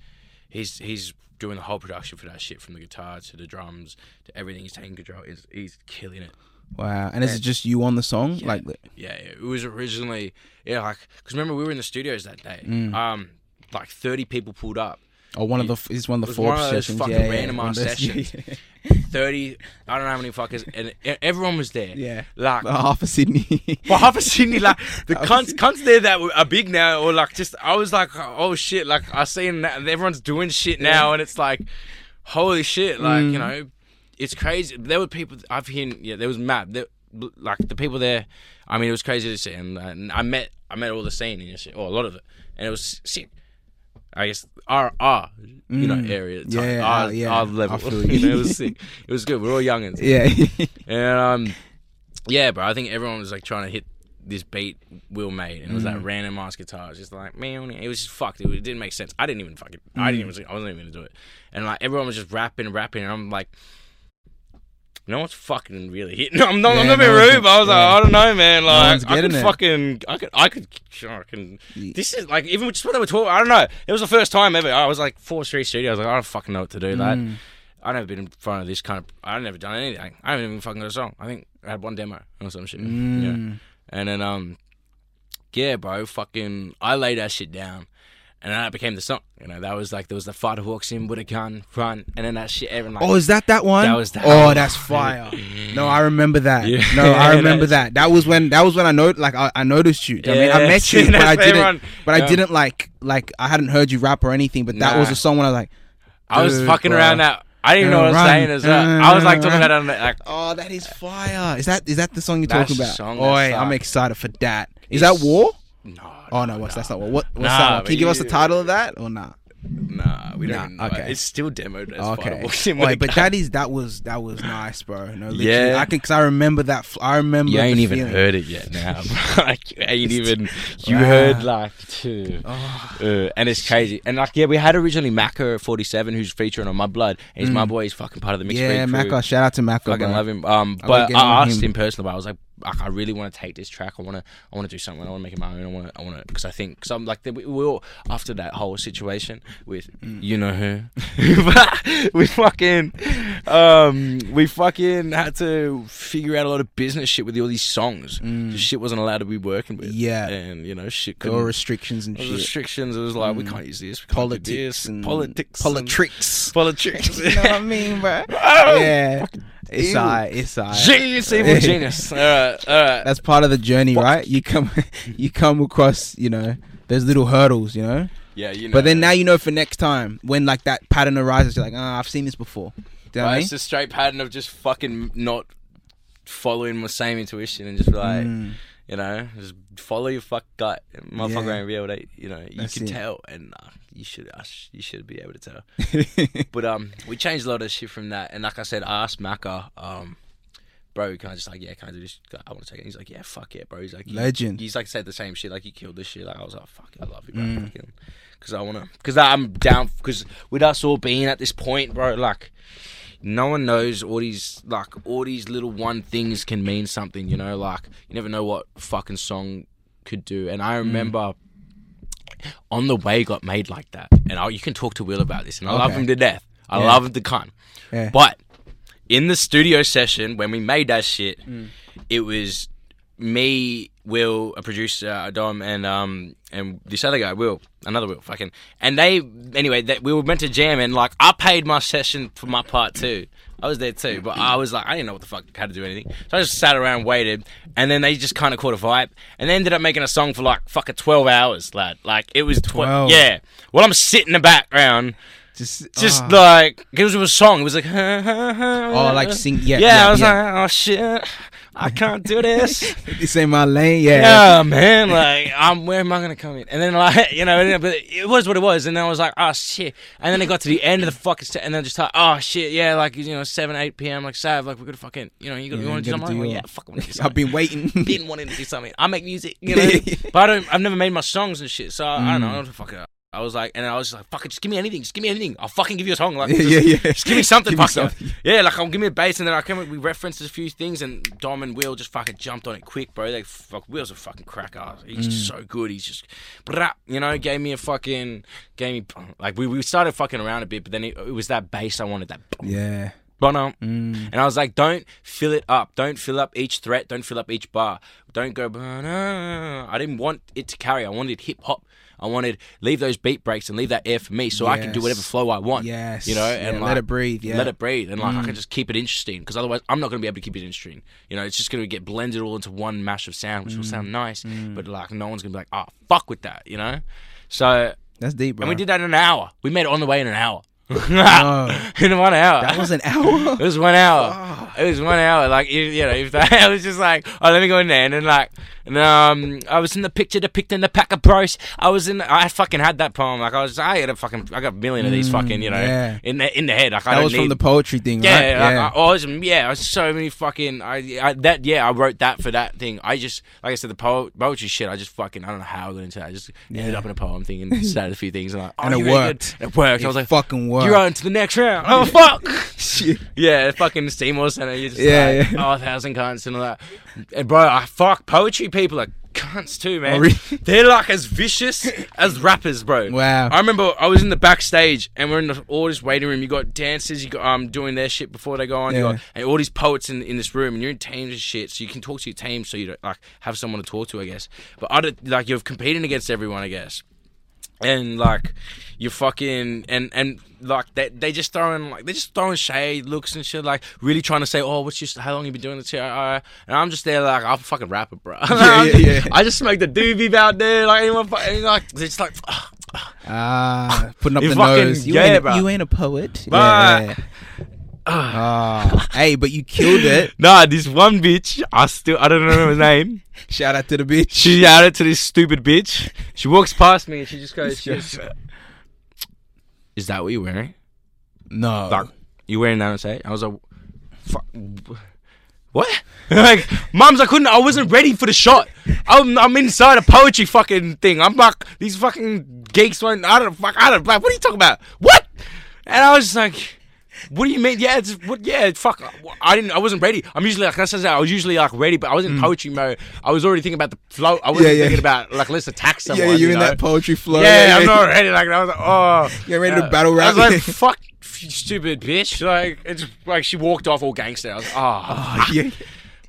he's he's doing the whole production for that shit from the guitar to the drums to everything. He's taking control. He's, he's killing it. Wow. And is it just you on the song? Yeah. Like, Yeah, yeah. it was originally yeah, like because remember we were in the studios that day. Mm. Um, like thirty people pulled up. Oh, one of the. Is one of the was four one of those sessions. fucking yeah, yeah, random ass of those- Thirty, I don't know how many fuckers, and everyone was there. Yeah. like Half of Sydney. for half of Sydney, like the cunts, cunts there that are big now, or like just I was like, oh shit, like I seen that everyone's doing shit now, and it's like, holy shit, like Mm. you know, it's crazy. There were people I've seen, yeah, there was mad, there, like the people there. I mean, it was crazy to see, and, and I met I met all the scene and shit, or a lot of it, and it was sick. I guess our our you know Mm. area, Yeah, yeah, our, yeah. our level, you know, it was sick. It was good. We're all youngins. yeah. And um, yeah, bro, I think everyone was like trying to hit this beat Will made, and it was that Mm. random ass guitar. It was just like man, it was just fucked. It, didn't make sense. I didn't even fucking. I didn't even. I wasn't even gonna do it. And like everyone was just rapping, rapping, and I'm like. No one's fucking really hitting. I'm not. I'm Yeah, not being no rude, but I was get- like. I don't know, man. Like, one's I could it. fucking, I could, I could, I can. Yeah. This is like even just what they were talking. I don't know. It was the first time ever. I was like four Street Studio. I was like, I don't fucking know what to do. That Mm. I've never been in front of this kind of. I've never done anything. I haven't even fucking got a song. I think I had one demo or some shit. Yeah. Mm. And then um, yeah, bro, fucking, I laid that shit down, and then that became the song. You know, that was like there was the fighter walks in with a gun, run, and then that shit. Everyone like, Oh, is that that one? That was that Oh, one. that's fire. No, I remember that. Yeah. No, I remember that. That was when that was when I know like I, I noticed you. I mean, I met you, but I didn't. everyone- But I didn't like like I hadn't heard you rap or anything. But that was the song when I was like, I was fucking bro. around that. I didn't even know what I was Run. saying as well. I was like talking Run. about like. oh, that is fire. Is that is that the song you're talking about? song, Oi, I'm excited for that. Is It's- that War? No. Oh no, what's that's not War. What, what's Nah, that one? Can you give us the you- title of that or not? Nah, we don't. Nah, okay. It's still demoed as Okay. walks Wait, but that is that was that was nice, bro. No, literally, Yeah. I can because I remember that. I remember. You ain't the even feeling. heard it yet now. bro. like, you ain't even. You Wow. heard like two. Oh, Uh, and it's crazy. And like, yeah, we had originally Macca 47 who's featuring on My Blood. He's my Mm. boy. He's fucking part of the mixed yeah, breed Shout out to Macca. Fucking bro. love him. Um, but like I on asked him. him personally. But I was like, like, I really want to take this track. I want to, I want to do something. I want to make it my own. I want to, I want to, because I think, because I'm like, we, we all after that whole situation with Mm. you know who, we fucking, um, we fucking had to figure out a lot of business shit with all these songs. Mm. Shit wasn't allowed to be working with. Yeah. and you know shit. There were restrictions and shit. restrictions. It was like we Mm. can't use this. We Politics this. and politics, Politricks. and politics. you know what I mean, bro? Oh, yeah. It's ew. It's alright. Genius, evil genius. All right, all right. That's part of the journey, right? You come, you come across, you know, there's little hurdles, you know. Yeah, you know. But then now you know for next time when like that pattern arises, you're like, ah, I've seen this before. Do you know what it's mean? a straight pattern of just fucking not following my same intuition and just like, Mm. You know, just follow your fuck gut. Motherfucker Yeah. ain't be able to, you know, you That's can it. tell, and uh, you should, uh, sh- you should be able to tell. But um, we changed a lot of shit from that, and like I said, I asked Macca, um, bro, can I just like, yeah, can I do this? I want to take it. He's like, yeah, fuck it, bro. He's like, Legend. He's like said the same shit, like you killed this shit. Like I was like, fuck, it, I love you, bro. Mm. Because I wanna, because I'm down. Because with us all being at this point, bro, like no one knows all these like all these little one things can mean something. You know, like you never know what fucking song could do. And Mm. I remember. On the way got made like that, and I, you can talk to Will about this, and I love him to death. I Yeah. love him to cunt. Yeah. But in the studio session when we made that shit, Mm. it was me, Will, a producer, uh, Dom, and um and this other guy, Will, another Will, fucking, and they anyway, that we were meant to jam, and like I paid my session for my part too. I was there too, but I was like, I didn't know what the fuck how to do anything, so I just sat around, waited, and then they just kind of caught a vibe, and they ended up making a song for like fucking twelve hours, lad. Like it was twelve, 12. yeah. Well, I'm sitting in the background. Just, Just ah. like it was a song. It was like oh, Oh, like sing- yeah, yeah. yeah, I was yeah. like, oh shit, I can't do this. this ain't my lane. Yeah. yeah, man. Like, I'm where am I gonna come in? And then like, you know, but it was what it was. And then I was like, oh shit. And then it got to the end of the fucking set, and then just like, oh shit, yeah, like you know, seven, eight p.m. Like, Sav, like we're gonna fucking, you know, you, gonna Yeah, you want to do gotta something? Like, yeah, fuck, I do I've been waiting. Been wanting to do something. I make music, you know, but I don't. I've never made my songs and shit, so I don't know. I don't fuck it up. I was like, and I was just like, fuck it, just give me anything, just give me anything. I'll fucking give you a song. Like, yeah, just- yeah, yeah. just give me something, Give me something. Yeah, like I'll give me a bass, and then I came. We referenced a few things, and Dom and Will just fucking jumped on it quick, bro. They fuck. Will's a fucking cracker. He's Mm. so good. He's just, you know, gave me a fucking, gave me like we, we started fucking around a bit, but then it, it was that bass I wanted that. Yeah. Bono. Mm. And I was like, don't fill it up. Don't fill up each threat. Don't fill up each bar. Don't go. "Ba-na." I didn't want it to carry. I wanted hip hop. I wanted leave those beat breaks and leave that air for me, so I can do whatever flow I want. Yes. you know, and Yeah, like, let it breathe. Yeah. let it breathe, and like I Mm. can just keep it interesting because otherwise I'm not going to be able to keep it interesting. You know, it's just going to get blended all into one mash of sound, which will sound nice, Mm. but like no one's going to be like, oh fuck with that, you know. So That's deep, bro. and we did that in an hour. We made it on the way in an hour. Oh, in one hour. that was an hour. It was one hour. Ah. It was one hour. Like you, you know, if that, I was just like, oh, let me go in there, and then like, and um, I was in the picture depicting the pack of bros. I was in. I fucking had that poem. Like I was. I had a fucking. I got a million of these Mm, fucking. You know, yeah. in the in the head. Like I That don't was need. from the poetry thing, yeah, right? yeah. I, I was, yeah, I was so many fucking. I, I that yeah, I wrote that for that thing. I just like I said, the po- poetry shit. I just fucking I don't know how I got into that. I just ended up in a poem thing and started a few things and like, oh, And it you're really good. worked. It worked. it I was like, fucking worked. you're on to the next round. Oh fuck. Shit. Yeah, fucking Seymour Center. You're just Yeah, like, yeah. oh, a thousand cunts and all that. And bro, I fuck poetry people are cunts too, man. Oh, really? They're like as vicious as rappers, bro. Wow. I remember I was in the backstage and we're in the, all this waiting room. You got dancers, you got um doing their shit before they go on. You got and all these poets in, in this room, and you're in teams and shit, so you can talk to your team, so you don't like have someone to talk to, I guess. But other like you're competing against everyone, I guess and like you fucking and and like they they just throwing like they just throwing shade looks and shit like really trying to say oh what's just how long you been doing this here uh, and I'm just there like I'm a fucking rapper bro Yeah, yeah, yeah. I just smoked the doobie out there like anyone fu- like they're just like Ah, putting up the fucking- nose. You, yeah, ain't, a- bro. you ain't a poet. Bah. Yeah. Ah, hey, but you killed it. nah this one bitch I still I don't know her name Shout out to the bitch. she shouted to this stupid bitch she walks past me and she just goes she goes, is that what you're wearing no. Like, you wearing that on stage? I was like, fuck. What? like, mums, I couldn't. I wasn't ready for the shot. I'm, I'm inside a poetry fucking thing. I'm like, these fucking geeks went. I don't fuck. I don't. Like, what are you talking about? What? And I was just like. What do you mean? Yeah, it's what? Yeah, fuck. I didn't. I wasn't ready. I'm usually like just how I was usually like ready, but I was in poetry mode. I was already thinking about the flow. I wasn't Mm. Yeah, yeah. thinking about like let's attack someone. yeah, you're you in know? that poetry flow. Yeah, I'm not ready. Like I was like, oh, You're ready to battle I rap. was like, fuck, you stupid bitch. Like it's like she walked off all gangster. I was like, oh, Oh, yeah.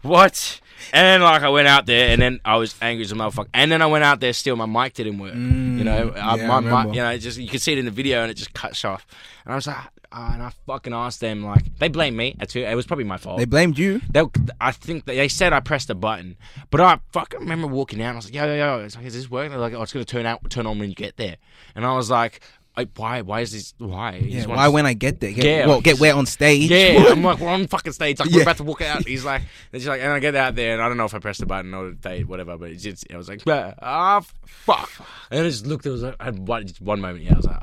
what? And then like I went out there, and then I was angry as a motherfucker. And then I went out there, still my mic didn't work. you know, Mm, yeah, my I mic, you know, it just you could see it in the video, and it just cuts off. And I was like, oh, and I fucking asked them like, they blame me. It was probably my fault. They blamed you. They, I think they, they said I pressed a button, but I fucking remember walking out. and I was like, "Yo, yo, yo!" It's like, "Is this working?" They're like, "Oh, it's gonna turn out, turn on when you get there." And I was like, like "Why? Why is this? Why? Yeah, why when I get there? Get, Yeah, well, get wet on stage. Yeah, I'm like, we're on fucking stage. Like, Yeah. we're about to walk out. He's like, just like, and I get out there, and I don't know if I pressed the button or they, whatever, but it's just, I was like, ah, fuck. And I just looked. There was like, I had one, just one moment. Yeah, I was like,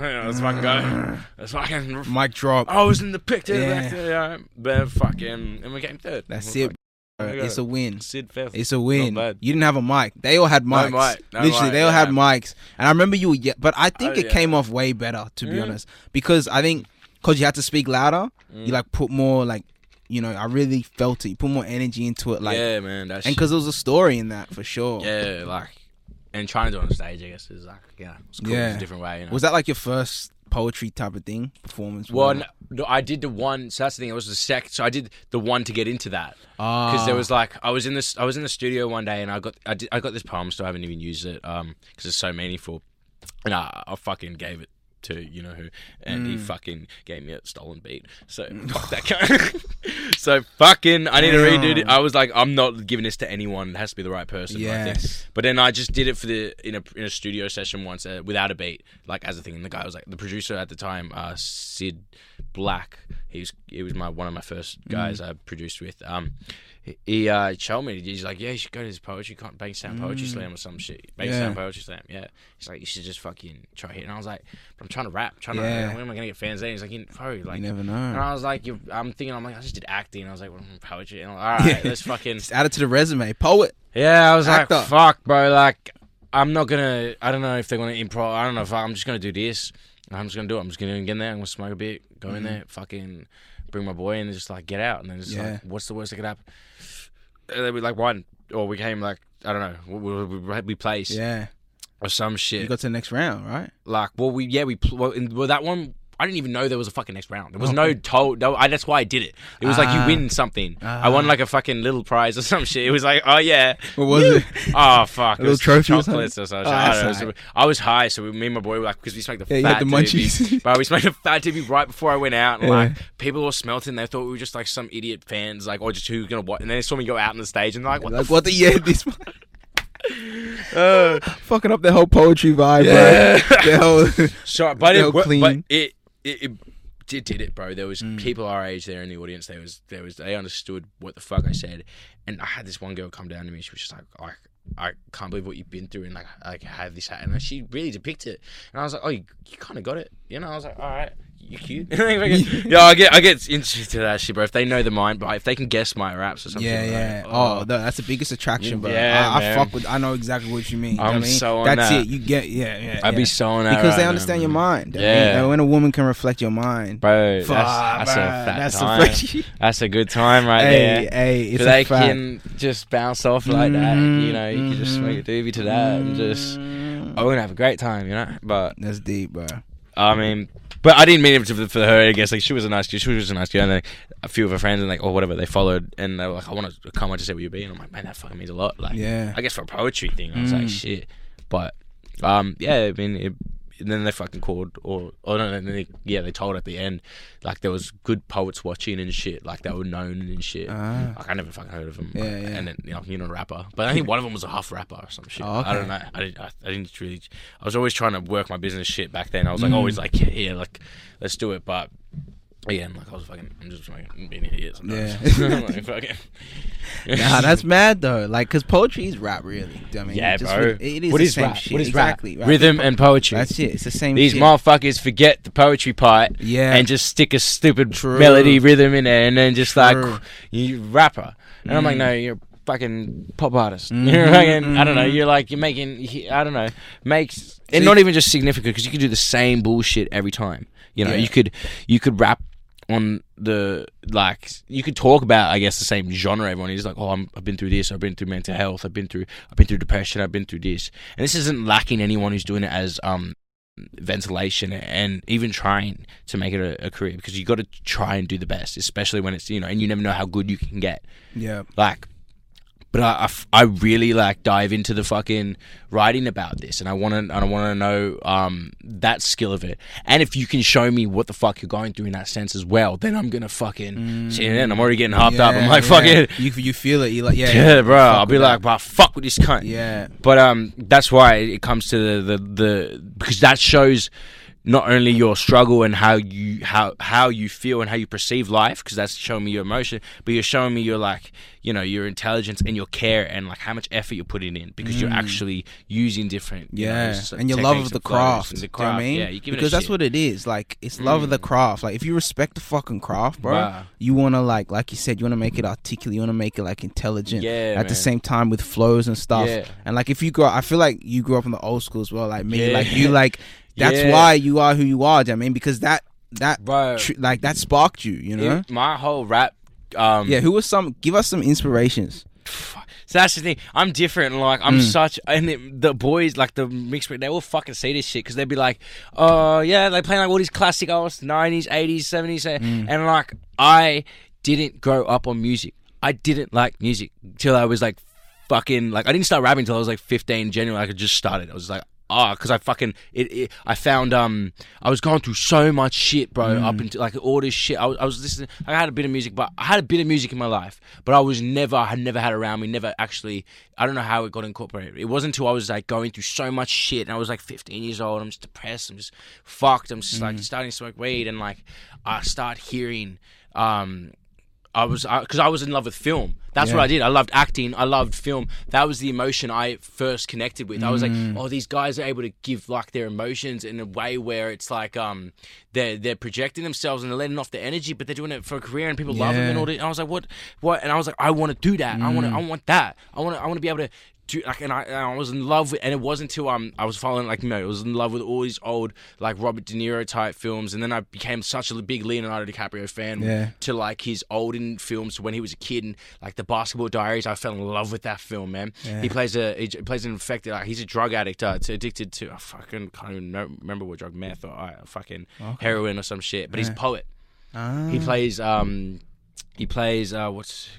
let's fucking, do it. let's fucking go. Let's fucking. Mic drop. I was in the picture, Yeah. back there, yeah, but fucking, and we came third. That's it. like, bro. there you It's a win. Sid fifth. It's a win. You didn't have a mic. They all had No mics. mic, no Literally, mic, they all had mics. And I remember you were, ye- but I think Oh, it yeah. came off way better, to be honest, because I think because you had to speak louder, Mm. you like put more like, you know, I really felt it. You put more energy into it, like, yeah, man. That's and because there was a story in that for sure. yeah, like, and trying to do it on stage, I guess, is like, yeah, it's cool. Yeah. It's a different way. You know? Was that like your first poetry type of thing, performance. Well, no, no, I did the one. So that's the thing. It was the sec. So I did the one to get into that Ah, because there was like I was in this. I was in the studio one day and I got I, did, I got this poem. Still haven't even used it. Um, because it's so meaningful. And I, I fucking gave it to you know who, and Mm. he fucking gave me a stolen beat. So fuck that guy. so fucking, I need to redo it. I was like, I'm not giving this to anyone. It has to be the right person. I think. yes. But then I just did it for the in a in a studio session once uh, without a beat, like as a thing. And the guy was like the producer at the time, uh, Sid Black. He was he was my one of my first guys I produced with. Um, he- he uh, showed me. He's like, yeah, you should go to this poetry con- Bankstown Poetry Slam or some shit. Bankstown Yeah. Poetry Slam. Yeah. He's like, you should just fucking try it. And I was like, but I'm trying to rap. Trying Yeah. to. When am I gonna get fans there? He's like, you bro, like. you never know. and. I was like, you I'm thinking, I'm like, I just did acting. I was like, well, poetry. And I'm like, all right, Yeah. let's fucking. Just add it to the resume. Poet. Yeah, I was Actor. like, fuck, bro. Like, I'm not gonna. I don't know if they're gonna improv. I don't know if I, I'm just gonna do this. I'm just gonna do it. I'm just gonna get in there. I'm gonna smoke a bit, go in there, fucking bring my boy in, and just like get out. And then just Yeah. like, what's the worst that could happen? And then we like won, or we came like I don't know. We, we, we, we placed Yeah. or some shit. You got to the next round, right? like, well, we yeah we pl- well, in, well that one. I didn't even know there was a fucking next round. There was Oh. no told. No, I, that's why I did it. It was like Ah. you win something. I Ah. won like a fucking little prize or some shit. It was like, oh yeah, What was it? Oh fuck! A It little was trophy or chocolates or something. Oh, I, alright. I was high, so we, me and my boy were like, because we smoked the Yeah, you fat had the munchies. Bro, we smoked a fat doobie right before I went out, and Yeah. like people were smelting. They thought we were just like some idiot fans, like or just who gonna watch. And then they saw me go out on the stage, and they're like, what like the what the yeah this Uh, fucking up the whole poetry vibe, Yeah. bro. The whole So, but it, wo- clean. but it, it, it did, did it, bro. There was Mm. people our age there in the audience. There was, there was, they understood what the fuck I said. And I had this one girl come down to me. She was just like, I, I can't believe what you've been through, and like, like have this hat, and she really depicted it. And I was like, oh, you, you kind of got it, you know. I was like, all right. You cute? yeah, I get, I get into that shit, bro. If they know the mind, but if they can guess my raps or something, yeah, like, yeah. Oh, no, that's the biggest attraction, bro. Yeah, I, I fuck with. I know exactly what you mean. I'm I mean, so on That's that. it. You get. Yeah, yeah. I'd yeah. be so on that because they right now, understand your mind. Mean, Yeah. when a woman can reflect your mind, bro. fuck, that's, that's bro, a fat that's time. The That's a good time right hey, there. hey, it's a they fact. can just bounce off like that. Mhm, You know, you can just smoke a doobie to that and just. Oh, we're gonna have a great time, you know. But That's deep, bro. I mean, but I didn't mean it for her. I guess like she was a nice, she was a nice girl, and then a few of her friends and like or whatever they followed, and they were like, "I want to come. I just say where you be," and I'm like, "Man, that fucking means a lot." Like, Yeah. I guess for a poetry thing, I was Mm. like, "Shit," but um, yeah, I mean, it, and then they fucking called, or or no, then they, yeah, they told at the end, like there was good poets watching and shit, like they were known and shit. Ah. Like I never fucking heard of them. Yeah, yeah. And then you know, you're not a rapper, but I think one of them was a half rapper or some shit. Oh, okay. I don't know. I didn't. I, I didn't really. I was always trying to work my business shit back then. I was like Mm. always like, yeah, yeah, like let's do it. But again, like I was fucking, I'm just fucking being an idiot sometimes. Yeah. like, fucking. Nah, that's mad though. Like, cause poetry is rap, really. I mean, yeah, just bro. it is what the is same rap? shit. What is exactly? rap? Rhythm and poetry. That's it. It's the same. Shit. These shit. motherfuckers forget the poetry part Yeah. and just stick a stupid True. melody rhythm in there, and then just True. like you rapper. And I'm like, Mm. no, you're fucking pop artist. Mhm, You're fucking, I don't know. mhm. You're like you're making. I don't know. Makes and See- not even just significant because you could do the same bullshit every time. You know, Yeah. you could you could rap on the like you could talk about I guess the same genre. Everyone is like oh I'm, I've been through this. I've been through mental health. I've been through I've been through depression. I've been through this. And this isn't lacking anyone who's doing it as um ventilation and even trying to make it a, a career because you got to try and do the best especially when it's you know and you never know how good you can get. Yeah. like but I, I f- I really like dive into the fucking writing about this and I want to and I want to know um that skill of it and if you can show me what the fuck you're going through in that sense as well then I'm gonna fucking it in I'm already getting hopped up I'm Yeah, like yeah. fucking You you feel it. You like yeah. yeah, bro I'll be like bro fuck with this cunt yeah. but um, that's why it comes to the, the, the because that shows not only your struggle and how you how how you feel and how you perceive life because that's showing me your emotion, but you're showing me your like you know your intelligence and your care and like how much effort you're putting in because you're Mm. actually using different you know, Yeah, and your love of the craft. Do the you know what I craft. mean? Yeah, you give it a because that's shit. what it is. Like it's love of the Mm. craft. Like if you respect the fucking craft, bro, Bruh. you wanna like like you said, you wanna make it articulate. You wanna make it like intelligent. Yeah, At the same time with flows and stuff. Yeah. And like if you grow, I feel like you grew up in the old school as well. Like me, Yeah. like you, like that's Yeah. why you are who you are. do you know what I mean, because that that Bro. tr- like that sparked you. You know. My whole rap um yeah. Who was some? Give us some inspirations. So that's the thing. I'm different. Like I'm Mm. such, and it, the boys, like the mixed, they will fucking see this shit because they'd be like, "Oh yeah," they play like all these classic old '90s, '80s, '70s, Mm. and like I didn't grow up on music. I didn't like music till I was like fucking like I didn't start rapping until I was like 15. Genuinely, I could just started. I was like. Ah, because I fucking it, it. I found um, I was going through so much shit, bro. Up into like all this shit. I was, I was listening. I had a bit of music, but I had a bit of music in my life, but I was never, I had never had around me. Never actually. I don't know how it got incorporated. It wasn't until I was like going through so much shit, and I was like 15 years old. I'm just depressed. I'm just fucked. I'm just like starting to smoke weed, and like I start hearing um I was because I, was in love with film. That's Yeah. what I did. I loved acting. I loved film. That was the emotion I first connected with. I was like, oh, these guys are able to give like their emotions in a way where it's like um they're they're projecting themselves and they're letting off the energy, but they're doing it for a career and people love them and all that. And I was like, what what? And I was like, I want to do that. I want to I want that. I want to I want to be able to. Like and I, and I was in love with and it wasn't until um I was following like you know I was in love with all these old like Robert De Niro type films and then I became such a big Leonardo DiCaprio fan Yeah. to like his olden films when he was a kid and like the Basketball Diaries. I fell in love with that film, man. Yeah. He plays a he plays an infected. Like, he's a drug addict. Uh, addicted to I fucking can't even know, remember what drug, meth or uh, fucking heroin or some shit. But he's a poet. Ah. He plays um he plays uh what's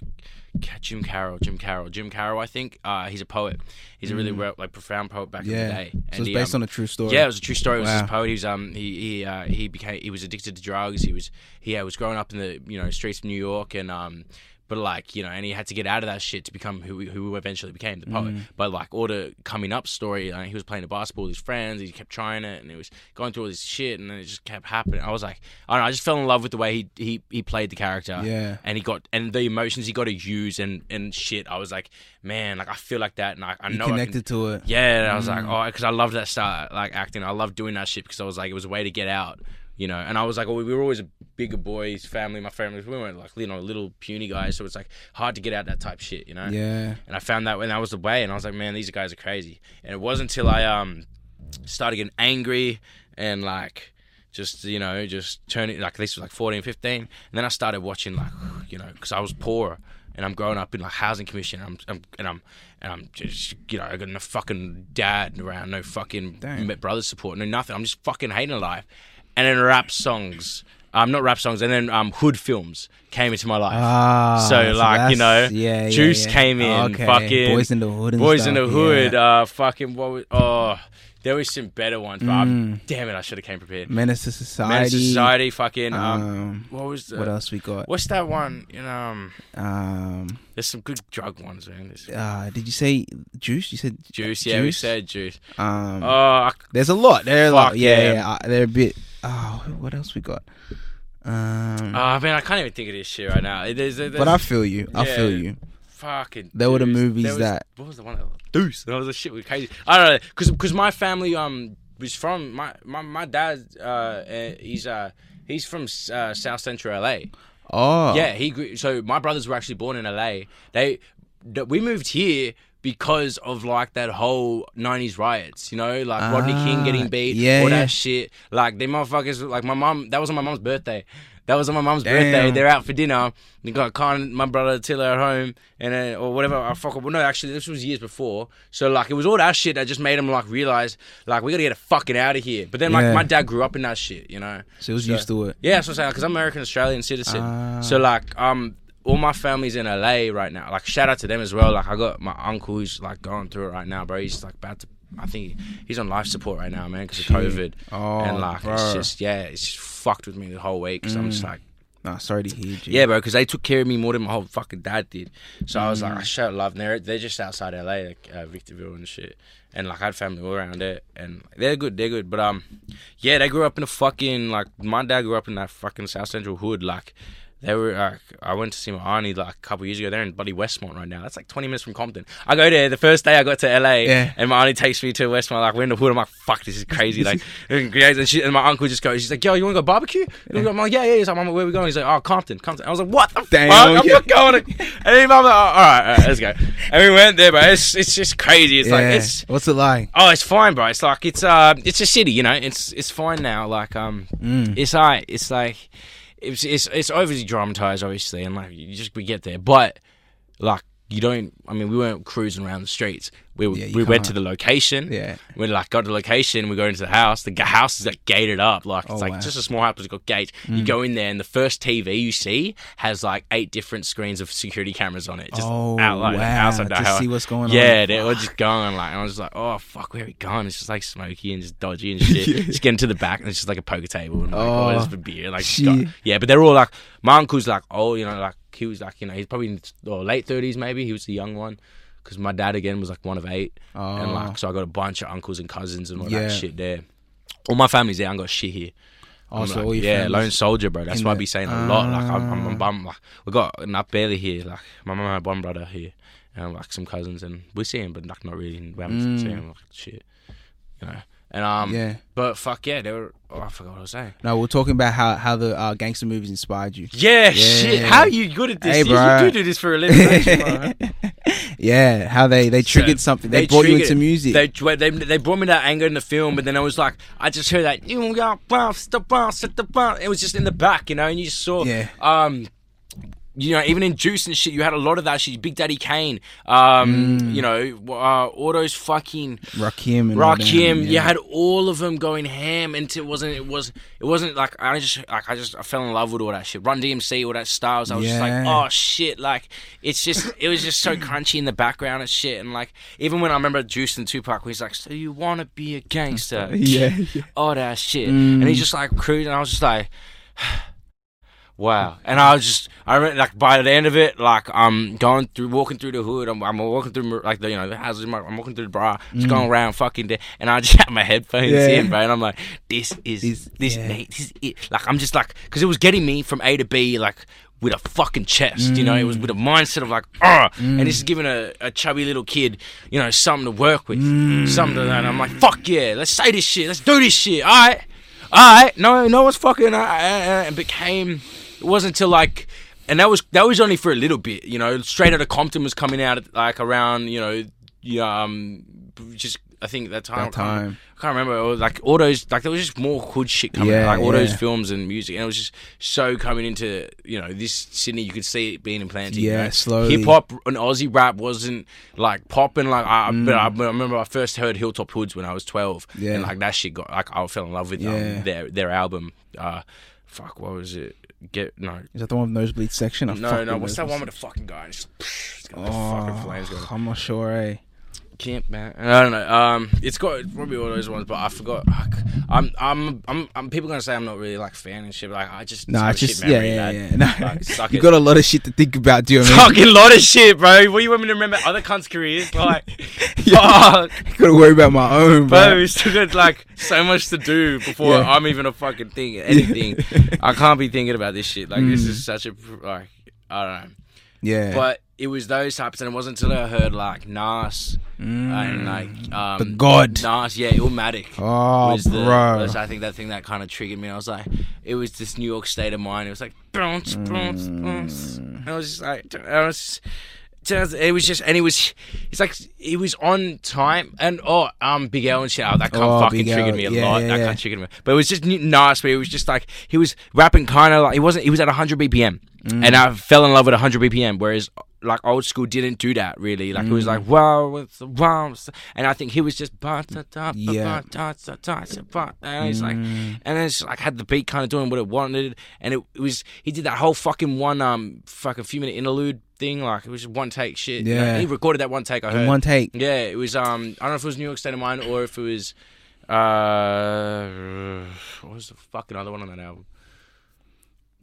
Jim Carroll, Jim Carroll, Jim Carroll. I think uh, he's a poet. He's a really well, like profound poet back in the Mm. yeah. day. So it's he, based um, on a true story. yeah, it was a true story. It was Wow. his poet. He was um he he uh, he became he was addicted to drugs. He was he uh, was growing up in the you know streets of New York and um but like you know and he had to get out of that shit to become who who eventually became the poet. But like all the coming up story, uh, he was playing the basketball with his friends. He kept trying it and he was going through all this shit and then it just kept happening. I was like I don't know. I just fell in love with the way he he he played the character Yeah. and he got and the emotions he got to use and and shit. I was like man, like I feel like that and I, I know I can- connected to it. yeah, and I was Mm. like, oh, because I loved that style, like acting. I loved doing that shit because I was like, it was a way to get out, you know. And I was like, well, we were always a bigger boys family. My family, we weren't like you know little puny guys, so it's like hard to get out that type shit, you know. Yeah. And I found that when that was the way, and I was like, man, these guys are crazy. And it wasn't until I um started getting angry and like just you know just turning like this was like 14 15 and then i started watching like you know because i was poor and i'm growing up in like housing commission and i'm, I'm and i'm and i'm just you know i got no fucking dad around no fucking Damn. brothers support no nothing i'm just fucking hating life and then rap songs um not rap songs and then um hood films came into my life Ah. So, like, you know, yeah, yeah, Juice yeah. came in, Okay. fucking Boys in the Hood. And Boys in the Hood, yeah. uh, fucking what was, oh, there was some better ones, but Mm. damn it, I should have came prepared. Menace to Society. Man Society, fucking, um, Um, what was the, what else we got? what's that one? You know, um, Um, there's some good drug ones, man. There's uh, did you say Juice? You said juice, yeah, we said juice. Um, Oh, I- there's a lot. There are a lot. Yeah, yeah. yeah. uh, they're a bit. Oh, what else we got? Um, oh man, I can't even think of this shit right now. There's, there's, but I feel you. I yeah. feel you. fucking. There were the movies was- that- What was the one? That, Deuce. That was the shit with crazy. I don't know, cause, cause my family um was from my my my dad uh uh, he's uh he's from uh, South Central LA. Oh, Yeah, he grew, so my brothers were actually born in LA. They we moved here because of like that whole '90s riots, you know, like Rodney King Ah, getting beat, yeah, all yeah. that shit. Like they motherfuckers, like my mom. That was on my mom's birthday. That was on my mom's Damn. birthday. They're out for dinner. They got Khan, my brother Tilla at home, and then or whatever. I fuck. Up. Well, no, actually, this was years before. So like, it was all that shit that just made him like realize, like, we gotta get the fucking out of here. But then like, Yeah. my dad grew up in that shit, you know. so he was So- used to it. Yeah, what I'm saying. Because I'm American Australian citizen. Ah. So like, um, all my family's in LA right now. Like, shout out to them as well. Like, I got my uncle who's like going through it right now, bro. He's like about to. I think he's on life support right now, man, because of COVID. Oh, and like, it's bro. Mm. just yeah, it's just fucked with me the whole week. Because I'm just like, Nah, sorry to hear. you. yeah, bro, because they took care of me more than my whole fucking dad did. So I was Mm. like, I show love. And they're they're just outside LA, like uh, Victorville and shit. And like I had family all around there, and they're good, they're good. But um, yeah, they grew up in a fucking like my dad grew up in that fucking South Central hood. Like they were, like, I went to see my auntie like a couple years ago. They're in bloody Westmont right now. That's like twenty minutes from Compton. I go there the first day I got to LA, Yeah. and my auntie takes me to Westmont. Like we're in the hood. I'm like, fuck, this is crazy. Like, and, she, and my uncle just goes, she's like, yo, you want to go barbecue? I'm like, yeah, yeah. He's like, where we going? He's like, oh, Compton, Compton. I was like, what the Damn, fuck? I'm not going. To... And then mom like, oh, all right, all right, let's go. And we went there, bro. It's it's just crazy. It's like it's What's it like? oh, it's fine, bro. It's like it's uh, it's a city, you know. It's it's fine now. Like um, Mm. it's alright. It's like it's it's it's overly dramatized, obviously, and like you just we get there, but like you don't. I mean, we weren't cruising around the streets. We Yeah, we went to the location. Yeah. We like got to the location. We go into the house. The house is like gated up. Like it's Oh, like wow. Mm. just a small house. It's got gates. You go in there, and the first TV you see has like eight different screens of security cameras on it. Just oh out, like, wow! outside the to house. see what's going on. Yeah, they were just going like, I was just like, oh fuck, where are we going? It's just like smoky and just dodgy and shit. Yeah. Just getting to the back and it's just like a poker table and like, Oh, oh, just beer, like just got- yeah. But they're all like, my uncle's like, oh, you know, like he was like, you know, he's probably in his or late thirties maybe. He was the young one because my dad again was like one of eight, Oh. and like so I got a bunch of uncles and cousins and all Yeah. that shit there. All my family's there. I got shit here. I'm Also, like, all your yeah, lone soldier, bro. That's why I be saying a lot. Like I'm, I'm, Ah. I'm bummed. Like we got not barely here. Like my mum had one brother here, and like some cousins, and we see him, but like not really. We haven't Mm. seen him. Like shit, you know. And um, yeah. but fuck yeah, they were. Oh, I forgot what I was saying. No, we're talking about how how the uh, gangster movies inspired you. Yeah, Yeah. shit. How are you good at this? Hey, you, bro. you do do this for a living. you, yeah, how they they triggered So, something. They, they brought you into music. They, they they brought me that anger in the film, but then I was like, I just heard that you got bounce the bounce the bounce. It was just in the back, you know, and you just saw, Yeah. um. You know, even in Juice and shit, you had a lot of that shit. Big Daddy Kane, um, Mm. you know, uh, all those fucking Rakim and all them, Rakim. You had all of them going ham, and it wasn't. It was. It wasn't like I just like I just I fell in love with all that shit. Run DMC, all that styles. I was just like, oh shit! Like it's just it was just so crunchy in the background and shit. And like even when I remember Juice and Tupac, where he's like, so you want to be a gangster? yeah, yeah. all that shit. Mm. And he's just like cruising. I was just like, wow. And I was just, I remember, like, by the end of it, like, I'm going through, walking through the hood. I'm, I'm walking through, like, the, you know, the houses. I'm walking through the bra, just going around fucking there. And I just had my headphones Mm. Yeah. in, bro. And I'm like, this is, This- this, yeah. mate, this is it. Like, I'm just like, because it was getting me from A to B, like, with a fucking chest, you know, it was with a mindset of like, ah, and this is giving a, a chubby little kid, you know, something to work with, something to that. And I'm like, fuck yeah, let's say this shit, let's do this shit, all right, all right, no, no one's fucking, uh, uh, uh, and became, it wasn't until like, and that was that was only for a little bit, you know, straight out of Compton was coming out at, like around, you know, yeah, um, just I think that time, That I can't- time. I can't remember. It was like all those, like there was just more hood shit coming, Yeah, out, like all those films and music, and it was just so coming into you know this Sydney. You could see it being implanted. you Yeah, know. slowly. Hip hop and Aussie rap wasn't like popping. Like I, Mm. but I, but I remember I first heard Hilltop Hoods when I was twelve, Yeah. and like that shit got like I fell in love with Yeah. um, their their album. Uh, fuck, what was it? Get no. Is that the one with nosebleed section? I No, no. What's that one with the fucking guy? Got the Oh, fucking flames going. I'm not sure, eh? Camp man. I don't know. Um, it's got it's probably all those ones, but I forgot. Fuck. I'm, I'm, I'm, I'm. People gonna say I'm not really like fan and shit. But like I just, No, have it's just shit yeah, yeah, lad. yeah. No, Like, suck you it. got a lot of shit to think about, do you know what I mean? Fucking lot of shit, bro. What do you want me to remember? Other cunts' careers, like, Yeah. fuck, Gotta worry about my own, bro. bro. We still got like so much to do before Yeah. I'm even a fucking thing, anything. I can't be thinking about this shit. Like, this Mm. is such a like, I don't know. Yeah, But it was those types, and it wasn't until I heard like Nas Mm. and like um, The God. Nas, yeah, Illmatic. oh, was the, bro. was, I think that thing that kind of triggered me. I was like, it was this New York state of mind. It was like bounce, bounce, bounce. And I was just like, I was. Just, it was just, and it was, it's like it was on time, and oh, um, Big L and shit, oh, that kind Oh, of fucking Big triggered me a yeah, lot. yeah, that yeah. kind of triggered me, but it was just nice. But it was just like he was rapping kind of like he wasn't. He was at 100 BPM, Mm. and I fell in love with 100 BPM. Whereas like old school didn't do that really. Like it was Mm. like wow, it's wow, and I think he was just ba da da Yeah. ba da da da ba, and it's like, Mm. and then it's like had the beat kind of doing what it wanted, and it, it was he did that whole fucking one um fucking few minute interlude thing. Like it was just one take shit. Yeah. he recorded that one take. I in heard. one take. Yeah, it was. Um, I don't know if it was New York State of Mind or if it was. Uh, what was the fucking other one on that album?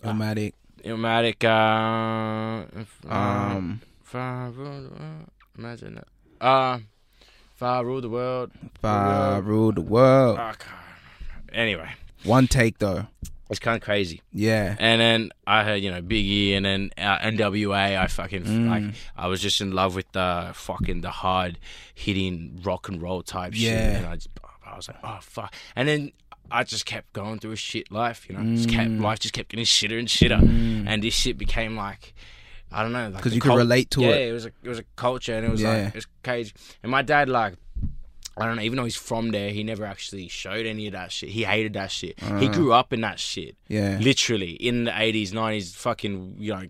Illmatic. Illmatic. Uh, if- Um, rule. Imagine that. Uh, Far rule the world. Far rule the world. Oh, God. Anyway, One take though. it's kind of crazy. Yeah. And then I heard, you know, Biggie and then uh, NWA. I fucking, Mm. like, I was just in love with the fucking, the hard hitting rock and roll type shit. Yeah. And I, just, I was like, oh, fuck. And then I just kept going through a shit life, you know? Just kept, Mm. life just kept getting shitter and shitter. Mm. And this shit became like, I don't know. because the you could relate to yeah, it. it was a, it was a culture and it was Yeah. like, it was cage. And my dad, like, I don't know, even though he's from there, he never actually showed any of that shit. He hated that shit. He Uh. grew up in that shit Yeah. literally in the 80s 90s fucking you know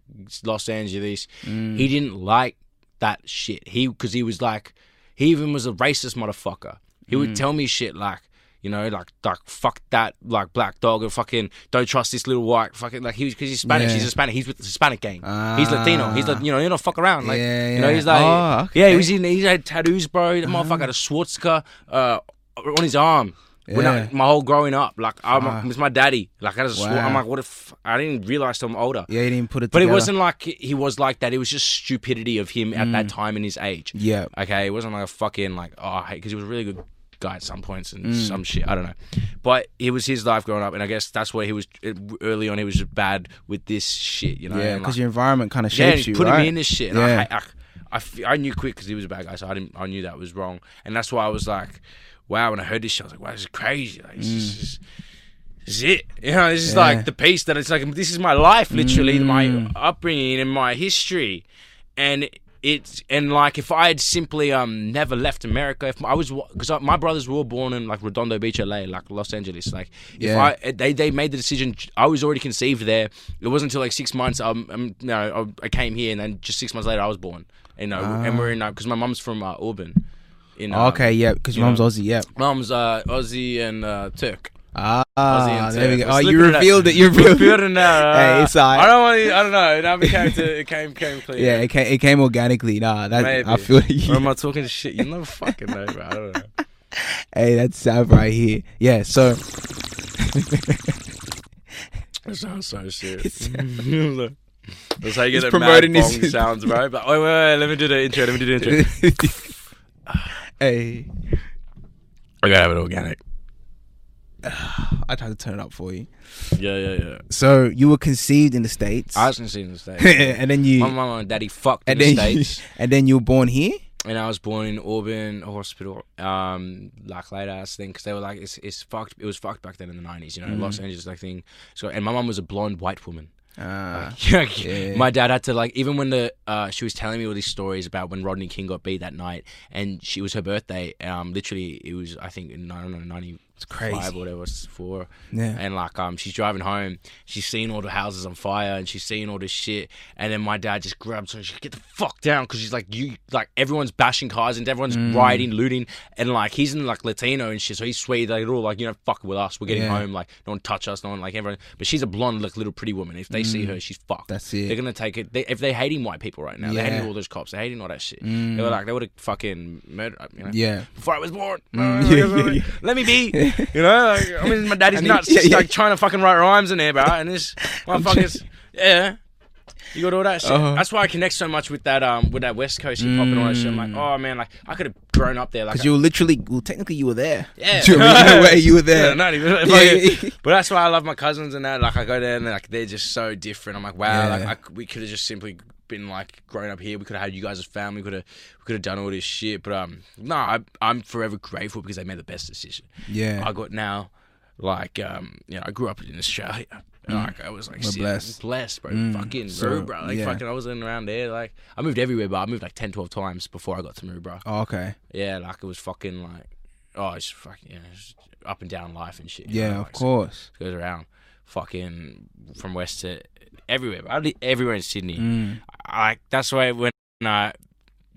los angeles Mm. he didn't like that shit. He because he was like, he even was a racist motherfucker. He Mm. would tell me shit like. You know, like like fuck that, like black dog, and fucking don't trust this little white fucking like he was because he's Spanish. Yeah. He's Hispanic. He's with the Hispanic gang. he's ah. Latino. He's like you know you don't fuck around. Like Yeah, you know he's like Oh, yeah he okay. was in, he had tattoos, bro. The uh-huh. motherfucker had a swastika uh, on his arm. When I, my whole growing up, like I'm, it was my daddy. Like I was, Wow. I'm like, what if I didn't realize till I'm older. Yeah, he didn't put it But together. it wasn't like he was like that. It was just stupidity of him at that mm. time in his age. Yeah. Okay, it wasn't like a fucking like oh I hate because he was a really good guy at some points Mm. and some shit. I don't know, but it was his life growing up, and I guess that's where he was early on. He was bad with this shit, you know. Yeah, because like, your environment kind of yeah, shapes and you, put right? him in this shit. And Yeah. I, I, I, I knew quick because he was a bad guy, so I didn't. I knew that was wrong, and that's why I was like, wow. When I heard this shit, I was like, wow, this is crazy. Like, this, is, this is it. You know, this is Mm. Yeah. like the piece that it's like this is my life, literally my Mm. upbringing and my history, and it's and like if I had simply um never left America, if I was because my brothers were born in like Redondo Beach, LA, like Los Angeles, like if Yeah. I they they made the decision, I was already conceived there. It wasn't until like six months um, um no I came here and then just six months later I was born. You know, and we're in because my mum's from uh, Auburn. In, uh, okay, yeah, because your you mom's Aussie, yeah. Mum's uh, Aussie and uh, Turk. Ah, there we go. Oh, you that. revealed it. You revealed it. it now. Hey, it's alright. I don't want. to- I don't know. Now it became to, it came came clear. Yeah, it came, it came organically. Nah, that Maybe. I feel Or you. am I talking shit? You never fucking know, bro. I don't know. Hey, that's Sav right here. Yeah, so That sounds so shit. It's- That's how you He's get that promoting mad his- sounds, bro. But wait, wait, wait, let me do the intro. Let me do the intro. hey, I gotta have it organic. I tried to turn it up for you. Yeah, yeah, yeah. So you were conceived in the states, I was conceived in the states. and then you, My mum and daddy fucked in and the then you, states, and then you were born here. and I was born in Auburn Hospital. Um, like later, I think, because they were like, it's it's fucked. It was fucked back then in the nineties, you know, Los Angeles like thing. So, and my mom was a blonde white woman. Ah, Like, Yeah. My dad had to like even when the uh, she was telling me all these stories about when Rodney King got beat that night, and she was her birthday. Um, literally it was I think in I don't know ninety it's crazy. five whatever it was four. Yeah. And like um she's driving home, she's seen all the houses on fire and she's seen all this shit. And then my dad just grabs her and she's get the fuck down because she's like you like everyone's bashing cars and everyone's Mm. rioting, looting, and like he's in like Latino and shit, so he's sweet. Like they're all like you know fuck with us, we're getting Yeah. home. Like no one touch us, no one like everyone. But she's a blonde like little pretty woman. If they see her, she's fucked. Mm. That's it. They're gonna take it. They, if they're hating white people right now, they're hating all those cops. They're hating all that shit. They were like they would have fucking murdered. You know, Yeah. before I was born. Mm, Uh, yeah, yeah, yeah. Let me be. You know, like, I mean, my daddy's he- nuts, yeah, just yeah. like trying to fucking write rhymes in there, bro. And this motherfuckers, yeah. You got all that shit. Uh-huh. That's why I connect so much with that um with that West Coast hip hop and all that shit. I'm like, oh man, like I could have grown up there. Like, Because you were literally, well, technically, you were there. yeah, you know what I mean? In a way, you were there. Yeah, not even. Yeah, fucking- yeah. But that's why I love my cousins and that. Like I go there and like they're just so different. I'm like, wow, like I we could have just simply been like growing up here. We could have had you guys as family. We Could have we could have done all this shit. But um, no, I, I'm forever grateful because they made the best decision. Yeah. I got now, like um, you know, I grew up in Australia. And, like I was like, Mm. Blessed. blessed, bro. Mm, Fucking so, Maroubra, like yeah. fucking. I was in around there. Like I moved everywhere, but I moved like 10, 12 times before I got to Maroubra. Oh, okay. Yeah, like it was fucking like, oh, it's fucking, yeah, it's up and down life and shit. Yeah, know, of like, course. goes around fucking from west to everywhere. I li- everywhere in Sydney. Mm. That's why when I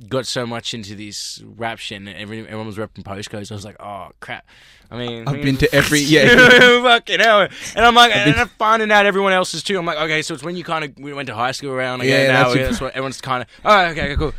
got so much into this rap shit and every, everyone was repping postcodes, I was like, oh crap. I mean, I've been to every- yeah. fucking hell. And I'm like, and I'm finding out everyone else's too. I'm like, okay, so it's when you kind of we went to high school around again. Yeah, now that's that's what everyone's kind of. Oh, okay, okay, cool.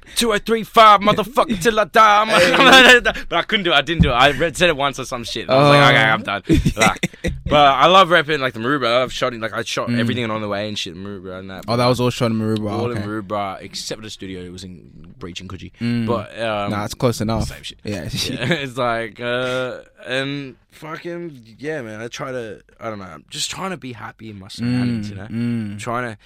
Two or three five, motherfucker, till I die. Like, but I couldn't do it. I didn't do it. I read, said it once or some shit. I was like, Oh. okay, I'm done. Like, but I love rapping like the Maroubra. I love shooting like I shot everything on the way and shit Maroubra and that. Mm. Oh, that was all shot in Maroubra. all okay. in Maroubra except for the studio. It was in Breach and Coogee. Mm. But um, nah, it's close enough. same shit. Yeah. yeah, it's like uh and fucking yeah, man. I try to I don't know. I'm just trying to be happy in my surroundings. You know, Mm, mm. trying to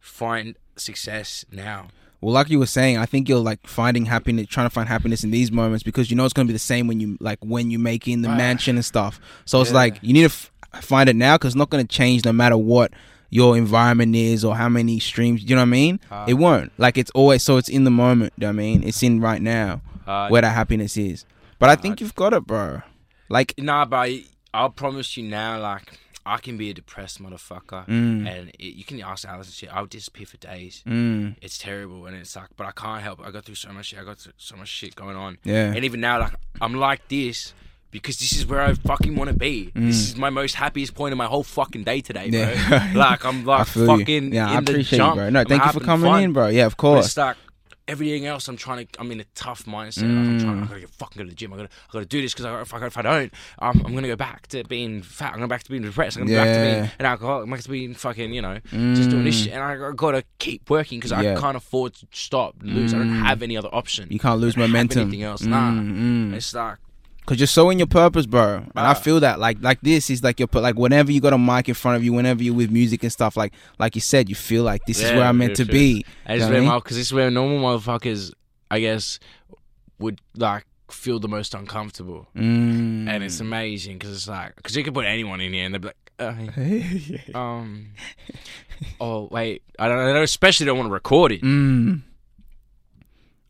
find success now. Well, like you were saying, I think you're like finding happiness, trying to find happiness in these moments because you know it's gonna be the same when you like when you make in the Right. mansion and stuff. So it's Yeah. like you need to f- find it now because it's not gonna change no matter what your environment is or how many streams. You know what I mean? Uh, it won't. Like it's always so it's in the moment. You know what I mean? It's in right now Uh, where that happiness is. But I think you've got it, bro. Like Nah, but I- I'll promise you now, like I can be a depressed motherfucker, Mm. and it, you can ask Alice and shit. I'll disappear for days. Mm. It's terrible, and it's like, but I can't help. it. I go through so much shit. I got so much shit going on, Yeah. and even now, like I'm like this. Because this is where I fucking want to be. This is my most happiest point of my whole fucking day today, bro. Mm. Yeah. like I'm like fucking you. Yeah, in I the appreciate jump. you, bro. No, I'm thank you for coming fun. in, bro. Yeah, of But course. it's like everything else. I'm trying to. I'm in a tough mindset. Like I'm trying. I gotta get fucking go to the gym. I gotta. I gotta do this because if I if I don't, um, I'm gonna go back to being fat. I'm gonna back to being depressed. I'm gonna go back to being an alcoholic. I'm back to being fucking. You know, just doing this shit. And I gotta keep working because Yeah. I can't afford to stop and lose. I don't have any other option. you can't lose I don't have momentum. anything else? Nah. Mm, mm. It's like Cause you're so in your purpose, bro. And I feel that, like, like this is like your put, like whenever you got a mic in front of you, whenever you're with music and stuff, like, like you said, you feel like this is where I'm meant to sure. be. You it's know what where because this is where normal motherfuckers, I guess, would like feel the most uncomfortable. Mm. and it's amazing because it's like because you can put anyone in here and they'd be like, uh, um, oh wait, I don't, I especially don't want to record it. mm.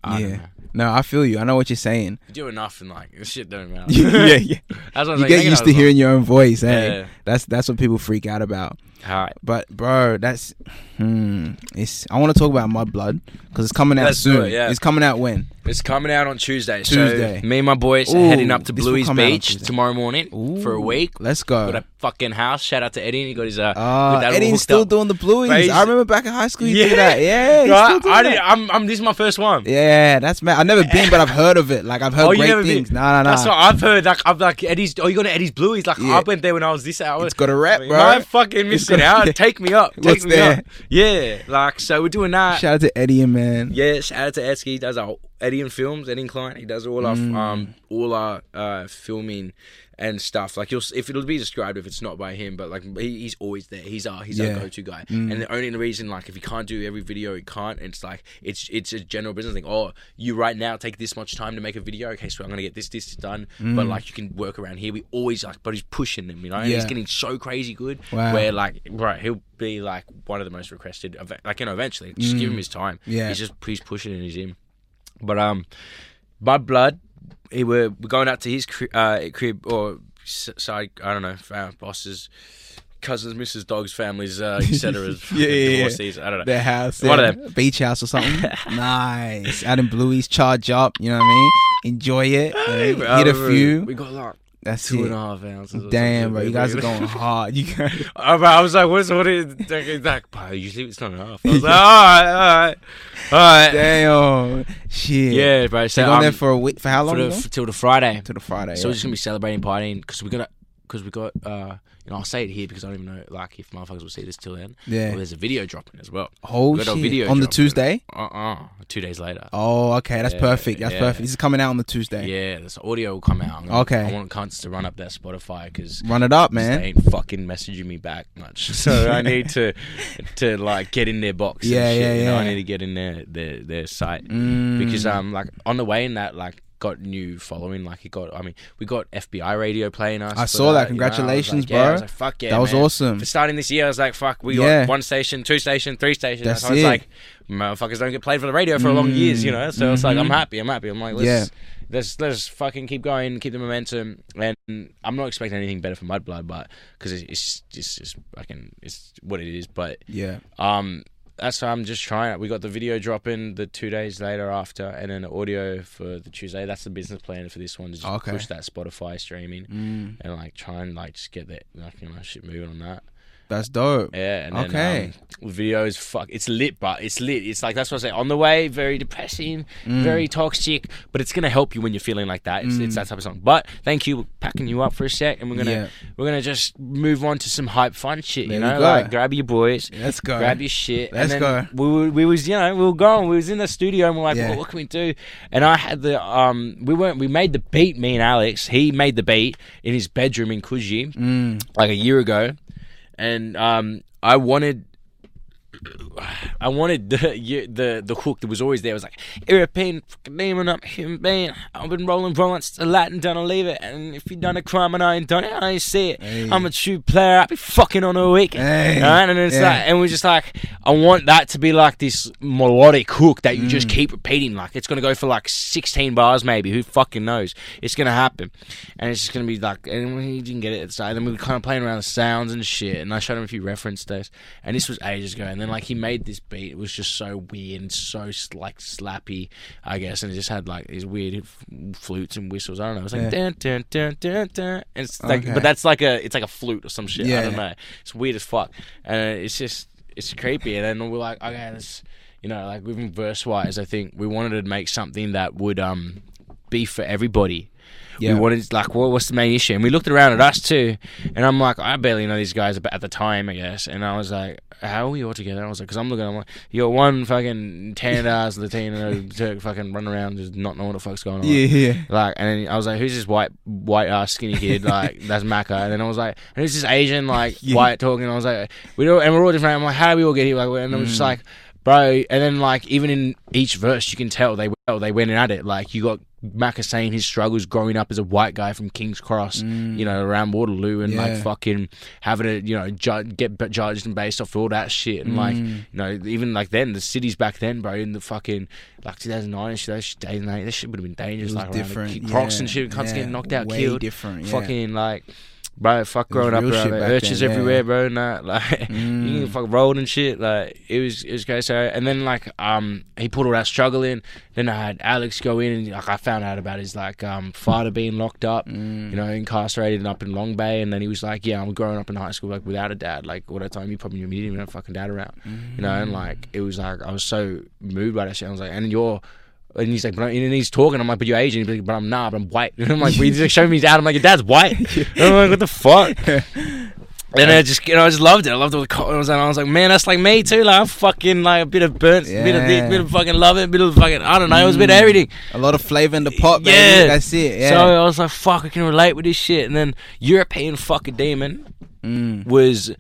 I Yeah. No, I feel you. I know what you're saying. You do enough and like this shit don't matter. yeah, yeah. That's what I was You like, get used to hearing your own voice. like, Hey, Yeah. that's that's what people freak out about. Alright. But bro, that's hmm. It's I want to talk about Mudblood because it's coming out Let's soon. it, yeah. It's coming out when? It's coming out on Tuesday. Tuesday. So me and my boys are heading up to Bluey's come out on Beach tomorrow morning for a Ooh, week. Let's go. Got go. a fucking house. Shout out to Eddie. He got his uh. Uh, all Eddie's still up. doing the Bluey's. I remember back in high school he Yeah. did that. Yeah, Right? I that. did, I'm, I'm. This is my first one. Yeah, that's mad. I've never been, but I've heard of it. Like I've heard Oh, you great been? things. Nah, nah, nah. That's what I've heard. Like I'm like Eddie's. Oh, you going to Eddie's Bluey's? Like Yeah. I went there when I was this hour. it's got a rep, You bro. might fucking miss got- it out. Take me up. Take What's me there? up. Yeah, like so we're doing that. Shout out to Eddie and man. yeah, shout out to Edsky. He does our Eddie and Films, Eddie and Client. He does all our Mm. um all our uh filming and stuff. Like you'll if it'll be described if it's not by him, but like he, he's always there. He's our he's Yeah. our go to guy. Mm. And the only reason like if he can't do every video, he can't. And it's like it's it's a general business thing. Oh, you right now take this much time to make a video. Okay, so I'm gonna get this this done. But like you can work around here. We always like, but he's pushing them. You know, and he's getting so crazy good. Wow. Where like right, he'll be like one of the most requested. Like you know, eventually, just give him his time. Mm. Yeah. he's just he's pushing and he's in. But um, Mud Blood, he were we're going out to his crib, uh, crib or side. I don't know, uh, bosses, cousins, Mrs. Dog's families, uh, etc. Yeah, yeah, yeah. I don't know. Their house, One yeah. of them. beach house or something. nice. Out in Bluey's, charge up. You know what I mean? Enjoy it. Hey, hit a few. We got like That's two it. and a half ounces. Damn, bro, you guys are going hard. You guys, Uh, I was like, what's what is like, like usually it's not enough. I was like, all right, all right, all right. damn, shit. Yeah, bro. So going um, there for a week. For how long? for the, till the Friday. to the Friday. So yeah. we're just gonna be celebrating, partying, because we're gonna, because we got, uh, know, I'll say it here because I don't even know, like, if motherfuckers will see this till then. yeah. Well, there's a video dropping as well. oh we got a shit! video on the. Tuesday. Uh uh Two days later. Oh, okay. That's Yeah, perfect. That's yeah. perfect. This is coming out on the Tuesday. Yeah, this audio will come out. Gonna- Okay. I want cunts to run up that Spotify because Run it up, they man. ain't fucking messaging me back much. So I need to, to like get in their box. and Yeah, shit, yeah, you know? I need to get in their their their site. Mm. because um like on the way in that like got new following like it got I mean we got FBI radio playing us I saw that. you know, was Congratulations, like, yeah, I bro. was like, fuck yeah that was man. awesome. for starting this year I was like fuck we Yeah. got one station two station three stations That's so it's it. like motherfuckers don't get played for the radio for a long Mm. years you know so it's like I'm Mhm. happy I'm happy I'm like let's Yeah. let's let's fucking keep going keep the momentum and I'm not expecting anything better from Mudblood but because it's, it's just it's fucking it's what it is but Yeah. um, that's why I'm just trying. We got the video dropping the two days later after, and then the audio for the Tuesday. That's the business plan for this one. To just Okay. push that Spotify streaming Mm. and like try and like just get that like you know shit moving on that. That's dope. Yeah, and then Okay. um, the video is fuck. It's lit, but it's lit. It's like that's what I say. On the way, very depressing, Mm. very toxic, but it's gonna help you when you're feeling like that. It's, it's Mm. that type of song. But thank you, packing you up for a sec, and we're gonna Yeah. we're gonna just move on to some hype, fun shit. There you know, like grab your boys, Let's go. grab your shit. Let's go. We were, we was you know we were going. We was in the studio and we're like, Yeah. well, what can we do? And I had the um we weren't we made the beat. Me and Alex. He made the beat in his bedroom in Coogee Mm. like a year ago, and um I wanted I wanted the the the hook that was always there. It was like European fucking demon, a human being. I've been rolling violence to Latin, don't leave it. And if you done a crime and I ain't done it, I ain't see it. Hey. I'm a true player. I be fucking on a weekend. Hey. Right? And it's Yeah. like, and we're just like, I want that to be like this melodic hook that you Mm. just keep repeating. Like it's gonna go for like 16 bars, maybe. Who fucking knows? It's gonna happen, and it's just gonna be like, and we didn't get it at the start. Then we were kind of playing around with sounds and shit, and I showed him a few reference days, and this was ages ago. And then like he made this beat. It was just so weird and so like slappy, I guess, and it just had like these weird f- flutes and whistles. I don't know. It was like Yeah. dun, dun, dun, dun, dun. And it's like, Okay. but that's like a, it's like a flute or some shit. Yeah. I don't know. It's weird as fuck, and it's just it's creepy. And then we're like, okay, let's you know, like even verse wise, I think we wanted to make something that would um be for everybody. Yeah. We wanted like, what, what's the main issue? And we looked around at us too, and I'm like, I barely know these guys at the time, I guess. And I was like, how are we all together? I was like, because I'm looking, I'm like, you're one fucking tan ass Latino Turk fucking running around just not knowing what the fuck's going on. Yeah, yeah. Like, and then I was like, "Who's this white, white ass skinny kid?" Like, that's Macca. And then I was like, "And who's this Asian, like Yeah. white talking?" And I was like, "We don't," and we're all different. I'm like, "How do we all get here?" Like, and I was just mm. like, "Bro." And then like, even in each verse, you can tell they well, they went at it. Like, you got Macca saying his struggles growing up as a white guy from King's Cross, you know, around Waterloo, and like fucking having to, you know, ju- get judged and based off all that shit, and like, Mm. you know, even like then the cities back then, bro, in the fucking like 2009 and shit, those days and that shit would have been dangerous. Like around the different. ki- Crocs and shit, cunts yeah, getting knocked out, way killed. different. Yeah. Fucking like, bro, fuck growing up around shit there. Urchins then, yeah. everywhere, bro. And that, like, Mm. you can fuck rolled and shit. Like, it was, it was crazy. So, and then like, um, he put all that struggle in. Then I had Alex go in, and like, I found out about his like, um, father being locked up, Mm. you know, incarcerated and up in Long Bay. And then he was like, yeah, I'm growing up in high school like without a dad. Like, all a time you probably didn't even have a fucking dad around, you know. And like, it was like, I was so moved by that shit. I was like, and you're. And he's like, but, and he's talking. I'm like, but you're Asian. He's like, but I'm not. But I'm white. And I'm like, well, he's like showing me his dad. I'm like, your dad's white. And I'm like, what the fuck? And I just, you know, I just loved it. I loved all the comments, and I was like, man, that's like me too. Like, I'm fucking like a bit of burnt, a bit of this, Yeah. bit of fucking love it, a bit of fucking, I don't know, it was a bit of Mm. everything. A lot of flavor in the pot, baby. Yeah. That's it. Yeah. So I was like, fuck, I can relate with this shit. And then European fucking demon Mm. was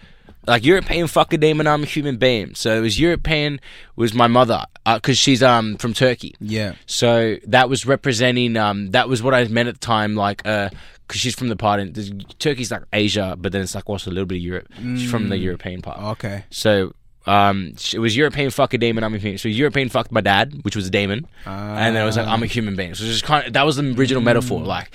like European fucking demon. I'm a human being. So it was European was my mother because she's um from Turkey. Yeah. So that was representing um that was what I meant at the time like uh because she's from the part in Turkey's like Asia but then it's like also a little bit of Europe. She's from the Mm. European part. Okay. So um it was European fuck a demon. I'm a human. So European fucked my dad, which was a demon, and then it was like I'm a human being. So it was just kind of that was the original metaphor. Like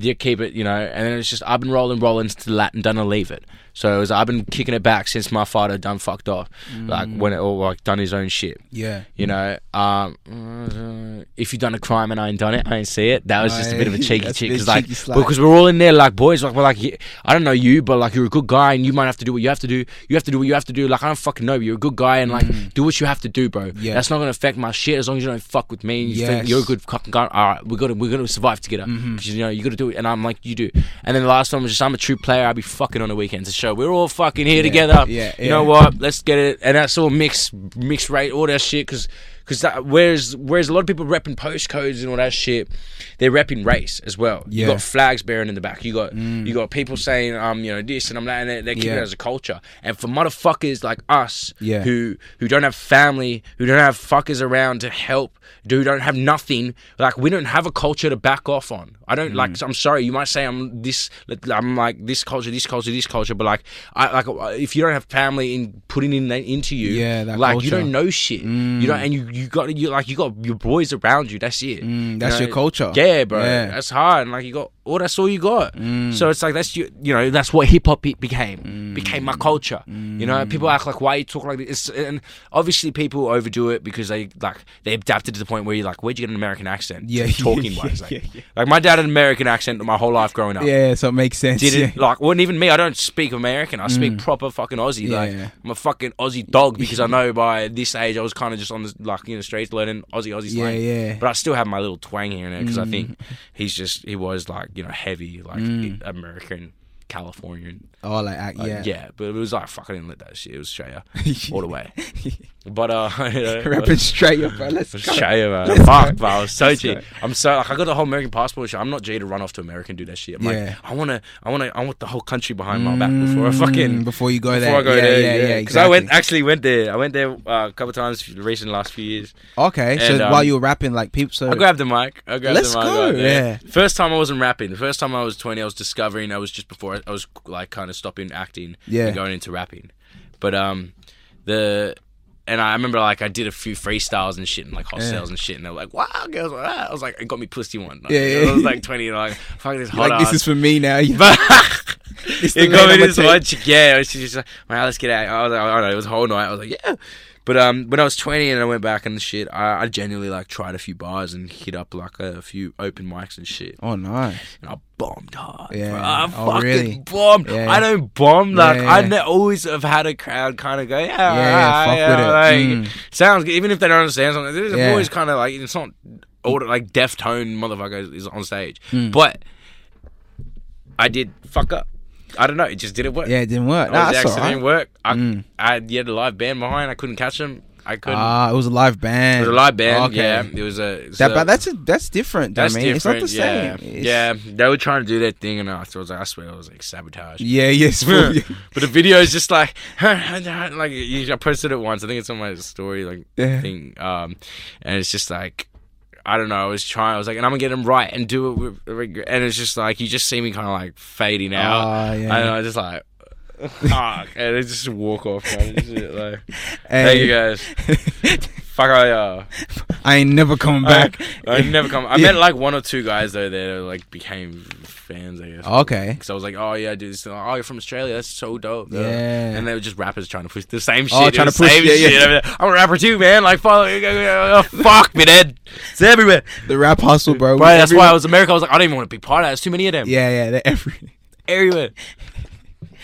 you keep it, you know, and then it's just I've been rolling, rolling to the Latin, done to leave it. So it was I've been kicking it back since my father done fucked off, like when it all like done his own shit. Yeah. You know, um, if you done a crime and I ain't done it, I ain't see it. That was just a bit of a cheeky That's a cheek, cause like because we're all in there like boys. Like we're like, I don't know you, but like you're a good guy and you might have to do what you have to do. You have to do what you have to do. Like I don't fucking know, but you're a good guy and like do what you have to do, bro. Mm. Yeah. That's not gonna affect my shit as long as you don't fuck with me. And you Yes. think you're a good fucking guy. All right, we're gonna we're gonna survive together. Mm-hmm. you know you gotta do it, and I'm like you do. And then the last one was just I'm a true player. I'll be fucking on the weekends to show we're all fucking here together. yeah, You know what? Let's get it. And that's all mixed mixed rate, all that shit, because. Because whereas whereas a lot of people repping postcodes and all that shit, they're repping race as well. You Yeah. Mm. got flags bearing in the back. You got you got people saying um you know this and I'm that and they're, they're keeping Yeah. it as a culture. And for motherfuckers like us Yeah. who who don't have family, who don't have fuckers around to help, who don't have nothing, like we don't have a culture to back off on. I don't Mm. like. I'm sorry, you might say I'm this. I'm like this culture, this culture, this culture, but like I like if you don't have family in putting in that into you, Yeah, that like you don't know shit. You don't, and you you got you like you got your boys around you. That's it. Mm, that's You your culture. Yeah, bro. Yeah. That's hard. And like you got, oh, that's all you got. Mm. So it's like that's you. You know, that's what hip hop be- became. Became my culture. You know, Mm. people act like why you talk like this, and obviously people overdo it because they like they adapted to the point where you're like, where'd you get an American accent? Yeah, talking yeah, wise. yeah, Like, yeah. like my dad had an American accent my whole life growing up. Yeah, so it makes sense. Did it yeah. like? Well, and even me, I don't speak American. I speak proper fucking Aussie. Mm. Yeah, like yeah. I'm a fucking Aussie dog because I know by this age I was kind of just on the like in the streets learning Aussie Aussie Yeah, slang. yeah. yeah. But I still have my little twang here and there because I Mm. think he's just he was like you know heavy like mm. American Californian. Oh, like, Like, yeah. yeah. but it was like fuck I didn't let that shit. It was up all the way. But uh, Rapping straight up, bro. Let's go. Australia, man. Let's Fuck, go. bro. I was so go. I'm so like I got the whole American passport. Shit. I'm not Jay to run off to America and do that shit. I'm Yeah. like, I wanna, I wanna, I want the whole country behind my back before I fucking Mm, before you go before there. I go yeah, there. yeah, yeah, Because I went actually went there. I went there uh, a couple times recent last few years. Okay, so um, while you were rapping, like people, so I grabbed the mic. I grabbed Let's the mic. go, right yeah. First time I wasn't rapping. The first time I was 20, I was discovering. I was just before I, I was like kind of stopping acting Yeah. and going into rapping. But um, the and I remember like I did a few freestyles and shit and like hostels Yeah. and shit, and they were like, "Wow, girls!" Like that. I was like, "It got me pussy one." Like, Yeah, yeah, I was like 20, and I'm like, "Fuck this hot like ass." this is for me now. But it got me this one chick. Yeah, she's just like, "Man, let's get out." I was like, "I don't know." It was a whole night. I was like, "Yeah." But um, when I was 20 and I went back and shit, I, I genuinely like tried a few bars and hit up like a few open mics and shit, Oh nice. and I bombed hard. Yeah. bro. I Oh, fucking really? bombed. Yeah. I don't bomb like Yeah, I yeah. ne- always have had a crowd kind of go, yeah, Yeah, yeah, fuck yeah, with it. like, Mm. sounds good, even if they don't understand something. There's always kind of like it's not all like deaf tone motherfucker is on stage, Mm. but I did fuck up. I don't know. It just didn't work. Yeah, it didn't work. I Nah, that's accident alright. didn't work. I, Mm. I had a live band behind. I couldn't catch them. I couldn't. Ah, it was a live band. it was a live band. Okay. Yeah, it was a. That, a- but that's a, that's different. that's I mean, different. it's not the yeah, same. It's- yeah. They were trying to do their thing, and I was like, I swear, it was like sabotage. yeah, yes. Yeah. but the video is just like, like you- I posted it once. I think it's on my story, like Yeah. thing. Um, and it's just like. I don't know. I was trying. I was like, and I'm gonna get them right and do it with regret. And it's just like you just see me kind of like fading out. Ah, yeah. And I just like, fuck, and I just walk off. Of shit, like, Hey. thank you guys. Fuck I uh, I ain't never coming back. I, I never come. I Yeah. met like one or two guys though that like became fans. I guess. Okay. Because I was like, oh yeah, dude. This. Oh, you're from Australia. That's so dope. though." Yeah. And they were just rappers trying to push the same shit. Oh, trying to push- same yeah, shit. yeah. over there. I'm a rapper too, man. Like, follow. Oh, fuck me, Dad. It's everywhere. The rap hustle, bro. Right. That's why I was America. I was like, I don't even want to be part of that. There's too many of them. Yeah, yeah. They're every, Everywhere.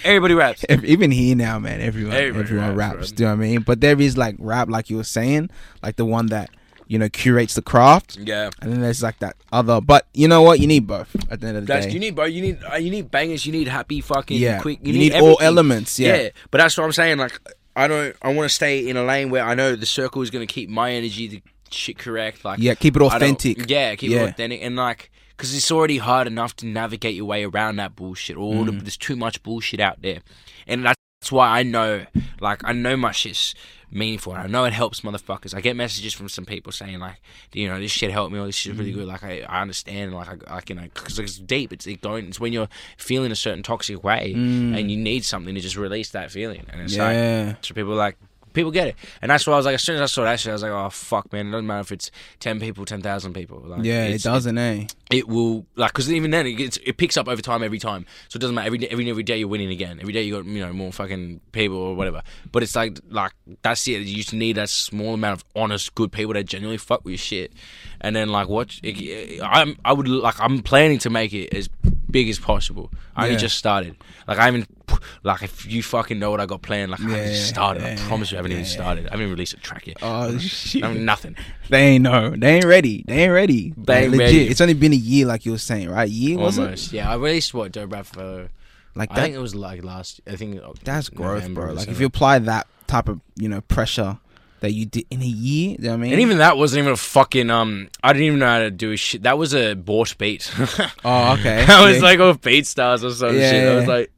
Everybody raps. ev- even here now, man. Everyone, Everybody everyone raps, raps. Do you know what I mean? But there is like rap, like you were saying, like the one that you know curates the craft, Yeah. and then there's like that other. But you know what? You need both at the end of the That's day. you need, bro. You need, uh, you need bangers. You need happy, fucking, yeah, quick. you, need, all elements. Yeah, but that's what I'm saying. Like, I don't. I want to stay in a lane where I know the circle is going to keep my energy, the shit correct. Like, yeah. Keep it authentic. Yeah, keep Yeah. it authentic and like. Because it's already hard enough to navigate your way around that bullshit. All the, Mm. there's too much bullshit out there, and that's why I know, like, I know my shit's meaningful. And I know it helps motherfuckers. I get messages from some people saying like, you know, this shit helped me, or this shit's Mm. really good. Like, I, I understand, like, I, I can, because it's deep. It's it going. It's when you're feeling a certain toxic way, and you need something to just release that feeling. And it's like, Mm. So people are like people get it, and that's why I was like, as soon as I saw that shit, I was like, oh fuck, man, it doesn't matter if it's ten people, ten thousand people. Like, yeah, it doesn't, eh? It will like because even then it gets it picks up over time every time, so it doesn't matter every every every day you're winning again. Every day you got you know more fucking people or whatever. But it's like like that's it. You just need that small amount of honest good people that genuinely fuck with your shit, and then like watch. It, I'm I would like I'm planning to make it as big as possible. I only Yeah. just started. Like I haven't like if you fucking know what I got planned. Like I haven't Yeah, just started. I yeah, promise you, I haven't even started. I haven't even released a track yet. Oh shit! I mean, nothing. They ain't know. They ain't ready. They ain't ready. They ain't legit. ready. It's only been a year, like you were saying, right? Year was it? Almost. Yeah, I released what Dope Rap for. Like I that. think it was like last. I think That's growth, November bro. Like if something. you apply that type of you know pressure that you did in a year, you know I mean? And even that wasn't even a fucking um. I didn't even know how to do shit. That was a bought beat. oh, okay. that was Yeah. like off Beat Stars or some Yeah, shit. I was like,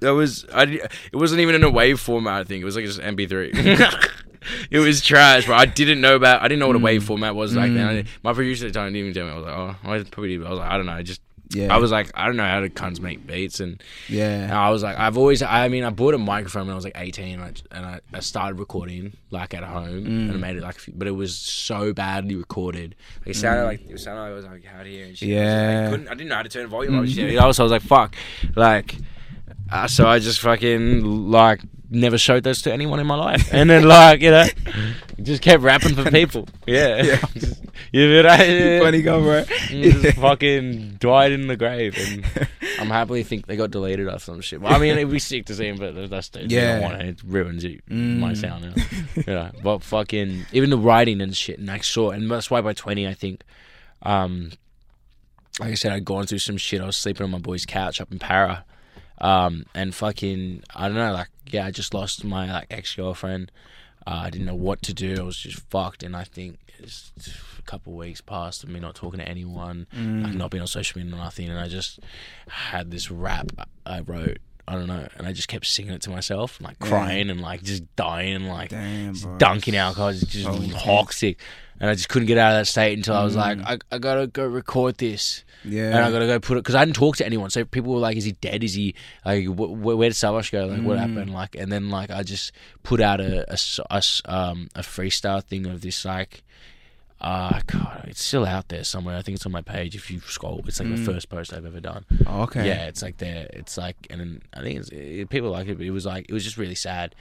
that was I. It wasn't even in a wave format. I think it was like just MP3. it was trash, but I didn't know about. I didn't know what a wave format was back then. I Mm. didn't- my producer at the time didn't even tell me. I was like, oh, I probably. did. I was like, I don't know. I just. Yeah, I was like, I don't know how to cunts make beats, and, and yeah, I was like, I've always. I mean, I bought a microphone when I was like 18, and I, and I, I started recording like at home, Mm. and I made it like, few- but it was so badly recorded. Like, it sounded like it sounded like it was like out here and shit. I, was like, Mm. Yeah. I couldn't. I didn't know how to turn the volume up. Shit. You know, so I was like, fuck, like. Uh, so I just fucking like never showed those to anyone in my life, and then like you know, just kept rapping for people. Yeah, Yeah. Just- you know, right? funny guy, bro. just fucking died in the grave, and I'm happily think they got deleted or some shit. Well, I mean, it'd be sick to see him, but that's Yeah. yeah. want it. It ruins it, Mm. my sound. You know? yeah, but fucking even the writing and shit, and I saw, and that's why by 20, I think, um, like I said, I'd gone through some shit. I was sleeping on my boy's couch up in Parra, um, and fucking, I don't know, like yeah, I just lost my like ex girlfriend. Uh, I didn't know what to do. I was just fucked, and I think it's a couple of weeks passed of me not talking to anyone, like not being on social media, or nothing, and I just had this rap I wrote. I don't know, and I just kept singing it to myself, like crying and like just dying, like Damn, dunking alcohol, just, just So intense. And I just couldn't get out of that state until I was like, Mm. I, I gotta go record this. Yeah. And I gotta go put it because I didn't talk to anyone. So people were like, "Is he dead? Is he like wh- wh- where did Savash go? Like what Mm. happened? Like and then like I just put out a a, s- a s- um a freestyle thing of this like uh God, it's still out there somewhere. I think it's on my page. If you scroll, it's like Mm. the first post I've ever done. Oh, okay. Yeah, it's like there. It's like and then I think it's, it, people like it, but it was like it was just really sad.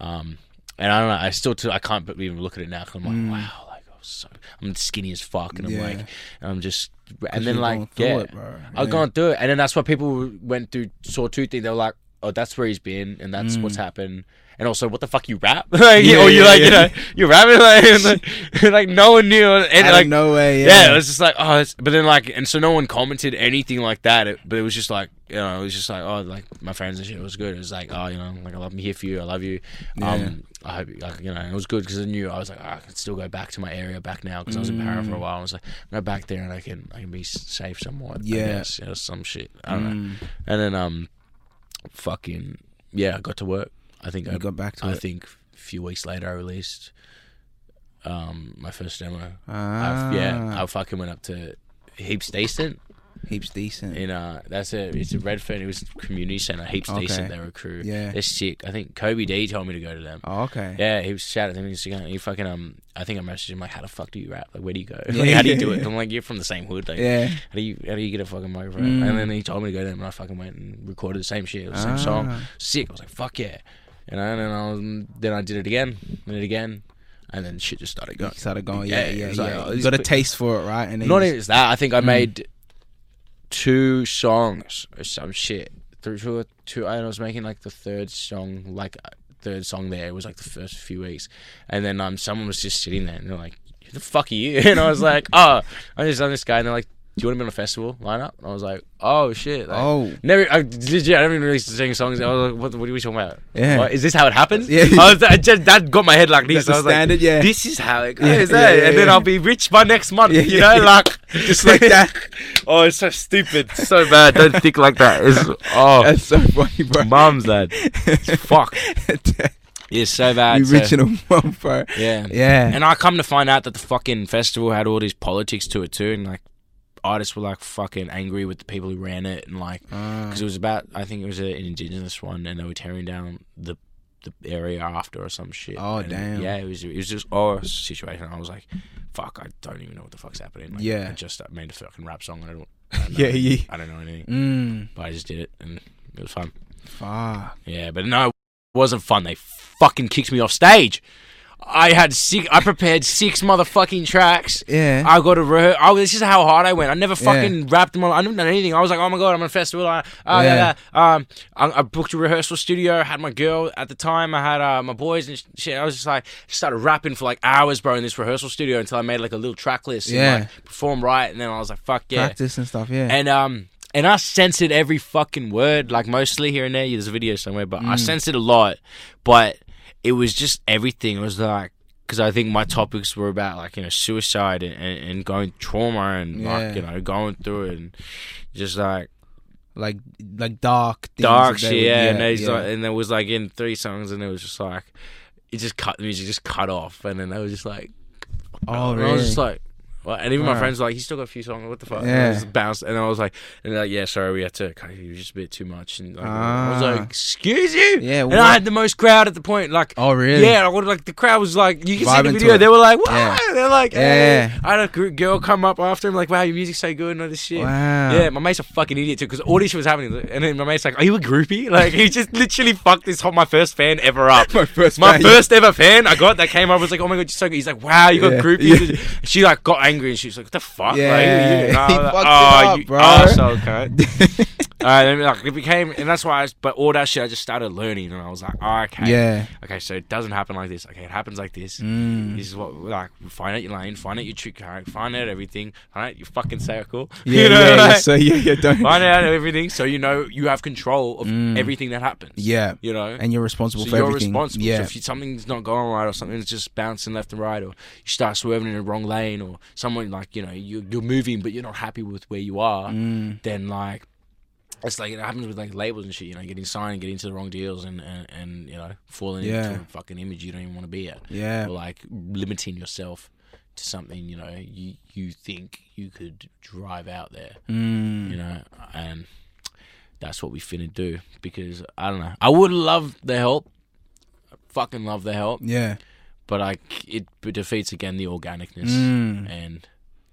Um, and I don't know. I still t- I can't even look at it now because I'm like, Mm. wow, like so I'm skinny as fuck, and I'm Yeah. like, I'm just and then you're going like through yeah. it, bro. I've Yeah. gone through it, and then that's what people went through. Saw two things. They were like, "Oh, that's where he's been, and that's what's happened." And also, what the fuck you rap? like, Mm. Yeah, or you yeah, like, yeah. you know, you rapping like, and, like, like no one knew, and Out like of nowhere. yeah. Yeah. it was just like, oh, it's, but then like, and so no one commented anything like that. It, but it was just like, you know, it was just like, oh, like my friends and shit. It was good. It was like, oh, you know, like I love, I'm here for you. I love you. Um, I hope, like, you know, it was good because I knew I was like, oh, I can still go back to my area back now because I was in Parra for a while. I was like, go back there and I can, I can be safe somewhat. Yeah. guess, you know, some shit. I don't know. Mm. And then, um, fucking, yeah, I got to work. I think I got back to I it. think a few weeks later I released um my first demo. Ah, I've, yeah, I fucking went up to Heaps Decent heaps decent. in uh that's a it's a Redfern. It was community center. Heaps Okay. Decent. They're a crew. Yeah. they're sick. I think Kobe D told me to go to them. Oh, okay. Yeah, he was shouting at me. He's going, he fucking um. I think I messaged him like, "How the fuck do you rap? Like, where do you go? Yeah, like, how do you do it?" yeah. I'm like, "You're from the same hood. Like, Yeah. how do you how do you get a fucking microphone?" Mm. And then he told me to go there, and I fucking went and recorded the same shit, the same song. Ah. Sick. I was like, "Fuck yeah!" You know, and then I was, then I did it again, did it again, and then shit just started You going. started going. Yeah, Yeah, it yeah, yeah. like, oh, you got a taste for it, right? And Not even that. I think I Mm. made two songs or some shit. Through two, two. I was making like the third song, like uh, third song there. It was like the first few weeks, and then um, someone was just sitting there, and they're like, "Who the fuck are you?" And I was like, "Oh, I'm just on this guy," and they're like. Do you want to be on a festival lineup? And I was like, "Oh shit!" Like, Oh. never. I, legit, I never even really sing songs. I was like, "What? What are we talking about? Yeah. What, is this how it happens?" Yeah. I was. I just that got my head like this. That's I was like, yeah. This is how it goes. Yeah, yeah, yeah, and then. I'll be rich by next month. You know, like just like that. oh, it's so stupid. So bad. Don't think like that. It's oh, That's so funny, bro. mum's lad. Fuck. It's so bad. the so- original one, bro. yeah. Yeah. And I come to find out that the fucking festival had all these politics to it too, and like artists were like fucking angry with the people who ran it, and like because it was about I think it was an indigenous one, and they were tearing down the the area after or some shit. Oh, And, damn. Yeah, it was it was just oh situation. I was like, fuck, I don't even know what the fuck's happening. Like, Yeah. I just made a fucking rap song. And I don't. I don't know Yeah, yeah. I don't know anything, Mm. but I just did it, and it was fun. Fuck. Yeah, but no, it wasn't fun. They fucking kicked me off stage. I had six. I prepared six motherfucking tracks. Yeah. I got to rehearse. Oh, this is how hard I went. I never fucking rapped them. all. I never done anything. I was like, oh my god, I'm on a festival. I, oh yeah. Yeah. yeah. Um, I, I booked a rehearsal studio. Had my girl at the time. I had uh, my boys and shit. I was just like, started rapping for like hours, bro, in this rehearsal studio until I made like a little track list. Yeah. And, like, perform right, and then I was like, fuck yeah. Practice and stuff. Yeah. And um and I censored every fucking word, like mostly here and there. There's a video somewhere, but I Mm. censored a lot. But it was just everything. It was like because I think my topics were about like you know suicide and, and, and going trauma and like you know going through it and just like like like dark. things dark shit. would- Yeah, and, yeah. like, and there was like in three songs, and it was just like it just cut the music just cut off, and then oh, I was just like Oh, really? I was just like. Well, and even my friends were like, he's still got a few songs. What the fuck? And I just bounced, and I was like, and like, yeah, sorry, we had to. It was just a bit too much. And like, I was Ah. like, excuse you. Yeah, and I had the most crowd at the point. Like, Oh, really? yeah, I would like the crowd was like, you can see the video. They were like, wow. Yeah. They're like, Yeah. hey. I had a girl come up after him like, wow, your music's so good and all this shit. Wow. Yeah, my mate's a fucking idiot too because all this shit was happening, and then my mate's like, "Are you a groupie?" Like he just literally fucked this whole my first fan ever up. My first my fan, first ever fan I got that came up was like, "Oh my god, you're so good." He's like, "Wow, you got Yeah, groupies." yeah. She like got angry, and she was like, "What the fuck?" Yeah, like, you, know, he like, fucked it oh, up, you bro." arsehole, cunt. Alright, then like it became, and that's why. I, but all that shit, I just started learning, and I was like, oh, okay, Yeah. okay, so it doesn't happen like this. Okay, it happens like this. Mm. This is what like find out your lane, find out your trick card, find out everything, find out your fucking circle. Yeah, you know, yeah. like, So yeah, yeah, don't. find out everything, so you know you have control of Mm. everything that happens. Yeah, you know, and you're responsible so for you're everything. responsible. Yeah, So if you, something's not going right, or something's just bouncing left and right, or you start swerving in the wrong lane, or someone like you know you, you're moving but you're not happy with where you are, Mm. then like it's like it happens with like labels and shit. You know, getting signed, getting into the wrong deals, and and, and you know falling Yeah. into a fucking image you don't even want to be at, yeah, or like limiting yourself to something you know you you think you could drive out there Mm. you know, and that's what we finna do because I don't know. I would love the help, I fucking love the help, yeah. But like it defeats again the organicness Mm. and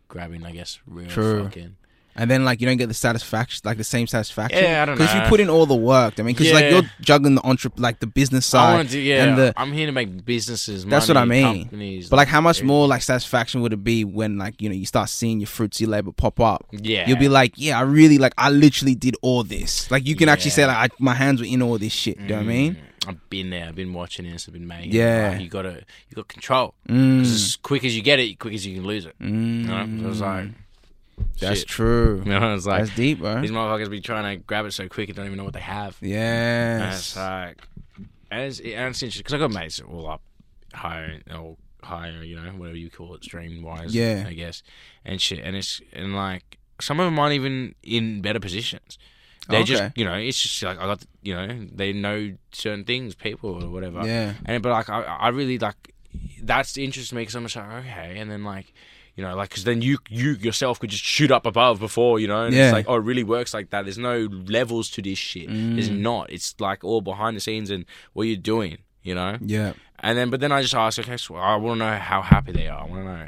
grabbing, I guess, real True. fucking. And then like you don't get the satisfaction, like the same satisfaction. Yeah, I don't Because you put in all the work. I mean, because like you're juggling the entre, like the business I side. want to do, yeah. and the- I'm here to make businesses. That's what I mean. Companies, But like, how much more like satisfaction would it be when like you know you start seeing your fruits your labor pop up? Yeah, You'll be like, yeah, I really like, I literally did all this. Like you can actually say like, I, my hands were in all this shit. Do you know what I mean? Mm, I've been there. I've been watching this. I've been making. Yeah. Like, you gotta, you got control. Mm. as quick as you get it, quick as you can lose it. Mm. You know? So it's like, That's shit. true. You know, it's like That's deep, bro. These motherfuckers be trying to grab it so quick, they don't even know what they have. Yeah, it's like, and it's, and it's interesting because I got mates all up higher or higher, you know, whatever you call it, stream wise, Yeah. I guess, and shit. And it's and like some of them aren't even in better positions. They just, you know, it's just like I got, you know, they know certain things, people or whatever. Yeah. And but like I, I really like that's the interest to me because I'm just like okay, and then like you know like because then you you yourself could just shoot up above before you know, and Yeah. it's like oh it really works like that. There's no levels to this shit. There's Mm. not. It's like all behind the scenes and what you're doing, you know. Yeah. And then but then I just ask okay, so I want to know how happy they are. I want to know.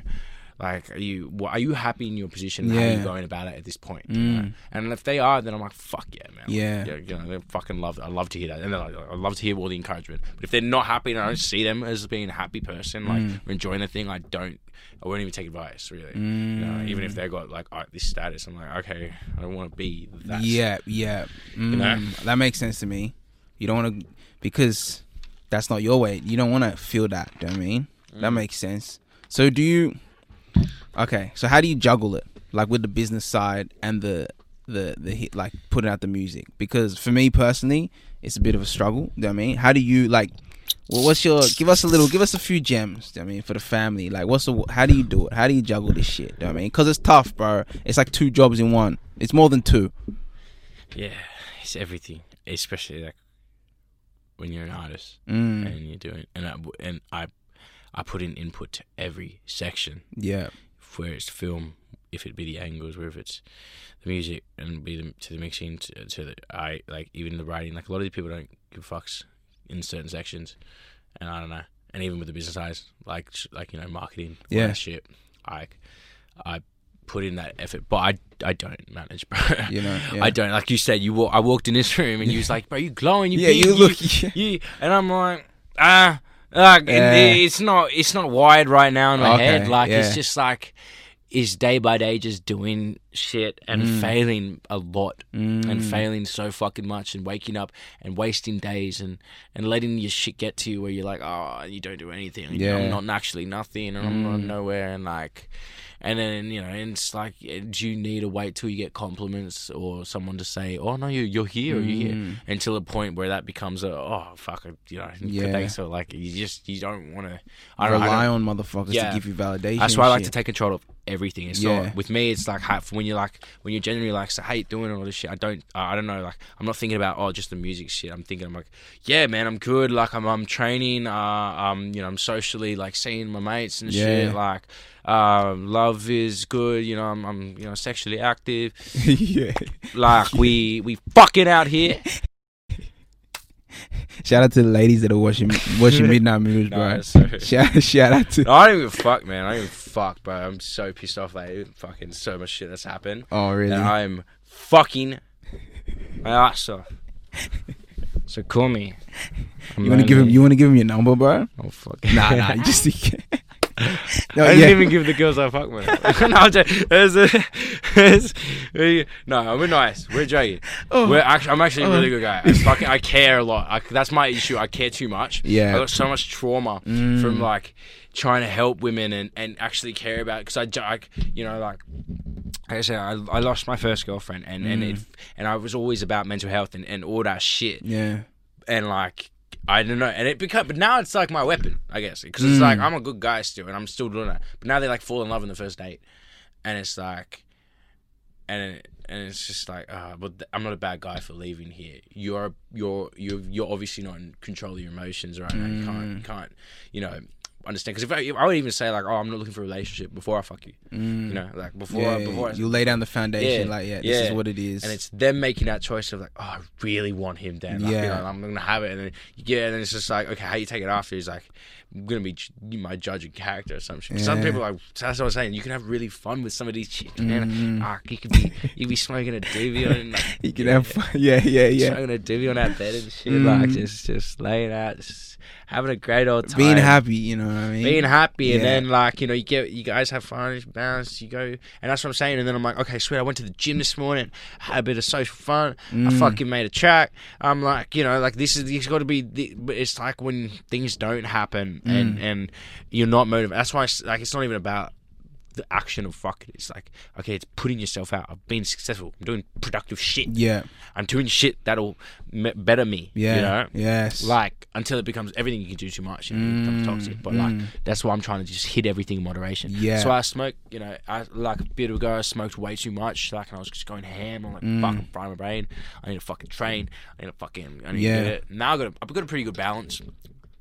Like, are you are you happy in your position? How are you going about it at this point? you know? Mm. And if they are, then I'm like, fuck yeah, man. Yeah. Like, you know, they fucking love. I love to hear that, and like, I love to hear all the encouragement. But if they're not happy, and I don't see them as being a happy person, like Mm. enjoying the thing, I don't. I won't even take advice, really. You know, even if they got like right, this status, I'm like, okay, I don't want to be that. Yeah, yeah. Mm, know? That makes sense to me. You don't want to, because that's not your way. You don't want to feel that. Do you know I mean? That Mm. makes sense. So do you? Okay, so how do you juggle it, like with the business side and the the the hit, like putting out the music? Because for me personally, it's a bit of a struggle. Do you know what I mean? How do you like? Well, what's your? Give us a little. Give us a few gems. do you know what I mean, for the family, like what's the? How do you do it? How do you juggle this shit? Do you know what I mean? Because it's tough, bro. It's like two jobs in one. It's more than two. yeah, it's everything, especially like when you're an artist Mm. and you're doing, and I and I, I put in input to every section. Yeah. Where it's film, if it be the angles, where if it's the music, and be the, to the mixing, to, to the I like even the writing. Like a lot of these people don't give fucks in certain sections, and I don't know. And even with the business eyes, like like you know marketing, Yeah. shit. I I put in that effort, but I I don't manage, bro. You know. Yeah. I don't like you said. You wa- I walked in this room and you was like, bro, you glowing, you Yeah, you look. Yeah. you, and I'm like, ah, like Yeah. it's not, it's not wired right now in my Okay, head. Like yeah. it's just like, is day by day just doing shit and Mm. failing a lot and Mm. failing so fucking much and waking up and wasting days and and letting your shit get to you where you're like, oh, you don't do anything. and Yeah. I'm not actually nothing and I'm not Mm. nowhere and like. And then you know, and it's like, eh, do you need to wait till you get compliments or someone to say, "Oh no, you you're here, or you're here," Mm. until a point where that becomes a oh fuck it, you know Yeah. yeah. so like you just you don't want to I don't, I rely on motherfuckers Yeah. to give you validation. that's why I like shit. to take control of everything. It's Yeah. not with me it's like when you're like when you're genuinely like so, hey doing? all this shit I don't I don't know like I'm not thinking about oh just the music shit. I'm thinking I'm like yeah man I'm good. Like I'm I'm training uh um you know I'm socially like seeing my mates and Yeah. shit like um love is good you know I'm, I'm you know sexually active. Yeah. like we we fucking out here Shout out to the ladies that are watching watching Midnight Moves, No, bro. so- Shout, shout out to. No, I don't even fuck, man. I don't even fuck, bro. I'm so pissed off. Like, fucking so much shit that's happened. Oh really? And I'm fucking my ass off. So call me. I'm You want to give him? You want to give him your number, bro? Oh fuck. Nah, nah. You just No, I didn't yeah. even give the girls a fuck, man. no, I'm joking. It's, it's, we- no, we're nice. We're joking. Oh. We're actually, I'm actually a really oh. good guy. I, fucking, I care a lot. I, that's my issue. I care too much. Yeah. I got so much trauma from mm. like trying to help women and, and actually care about because I, like you know like like I said, I, I lost my first girlfriend, and and mm. it, and I was always about mental health and, and all that shit, Yeah. and like I don't know, and it become, but now it's like my weapon, I guess, because it's like I'm a good guy still, and I'm still doing that. But now they like fall in love on the first date, and it's like, and it, and it's just like, uh, but th- I'm not a bad guy for leaving here. You're you're you're you're obviously not in control of your emotions right now. You can't you can't you know understand because if I, if I would even say like, oh, I'm not looking for a relationship before I fuck you, you know, like before Mm. Yeah, before I, you lay down the foundation, Yeah, like, yeah, this is what it is. and it's them making that choice of like, oh, I really want him. Then, like, Yeah. you know, I'm gonna have it, and then yeah, and then it's just like, okay, how you take it after is like, I'm gonna be my judge a character or some shit. Some Yeah. people like that's what I'm saying. You can have really fun with some of these chicks, man. Ah, you could be you be smoking a doobie and like, you can have fun. Yeah, yeah, yeah. smoking a doobie on that bed and shit, Mm. like just just laying out, just having a great old time, Being happy, you know what I mean? being happy, and then like you know you get you guys have fun, it's balanced. You go, and that's what I'm saying. And then I'm like, okay, sweet. I went to the gym this morning, had a bit of social fun. I Mm. fucking made a track. I'm like, you know, like this is this got to be. The, it's like when things don't happen and Mm. and you're not motivated. That's why it's, like it's not even about the action of fuck it. It's like okay, it's putting yourself out. I've been successful. I'm doing productive shit. Yeah, I'm doing shit that'll me- better me. yeah, you know. yes. Like until it becomes everything you can do too much and it becomes mm, toxic. But like mm. that's why I'm trying to just hit everything in moderation. Yeah. So I smoke, you know, I like a bit ago I smoked way too much, like and I was just going ham. I'm like mm. fucking frying my brain. I need to fucking train. I need to fucking I need Yeah. to get it. Now I've got a, I've got a pretty good balance.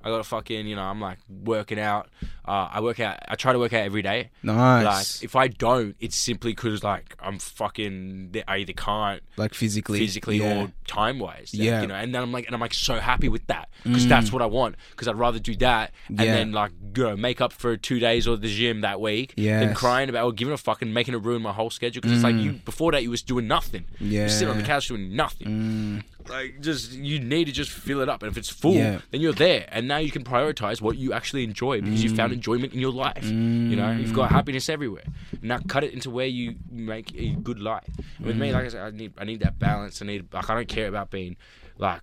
I got a fucking, you know, I'm like working out. Uh, I work out. I try to work out every day. nice. Like if I don't, it's simply because like I'm fucking. I either can't Like physically, physically yeah. or time wise. Yeah. you know, and then I'm like, and I'm like so happy with that because that's what I want. Because I'd rather do that and Mm. Yeah. then like go make up for two days or the gym that week than Yes. crying about or giving a fucking making it ruin my whole schedule. Because it's like you before that you was doing nothing. Yeah. you sit on the Mm. Yeah. Mm. couch doing nothing. Like just you need to just fill it up, and if it's full, Yeah. then you're there, and now you can prioritize what you actually enjoy because you Mm. found enjoyment in your life. You know, you've got happiness everywhere. Now cut it into where you make a good life. With me, like I said, I need I need that balance. I need like I don't care about being like.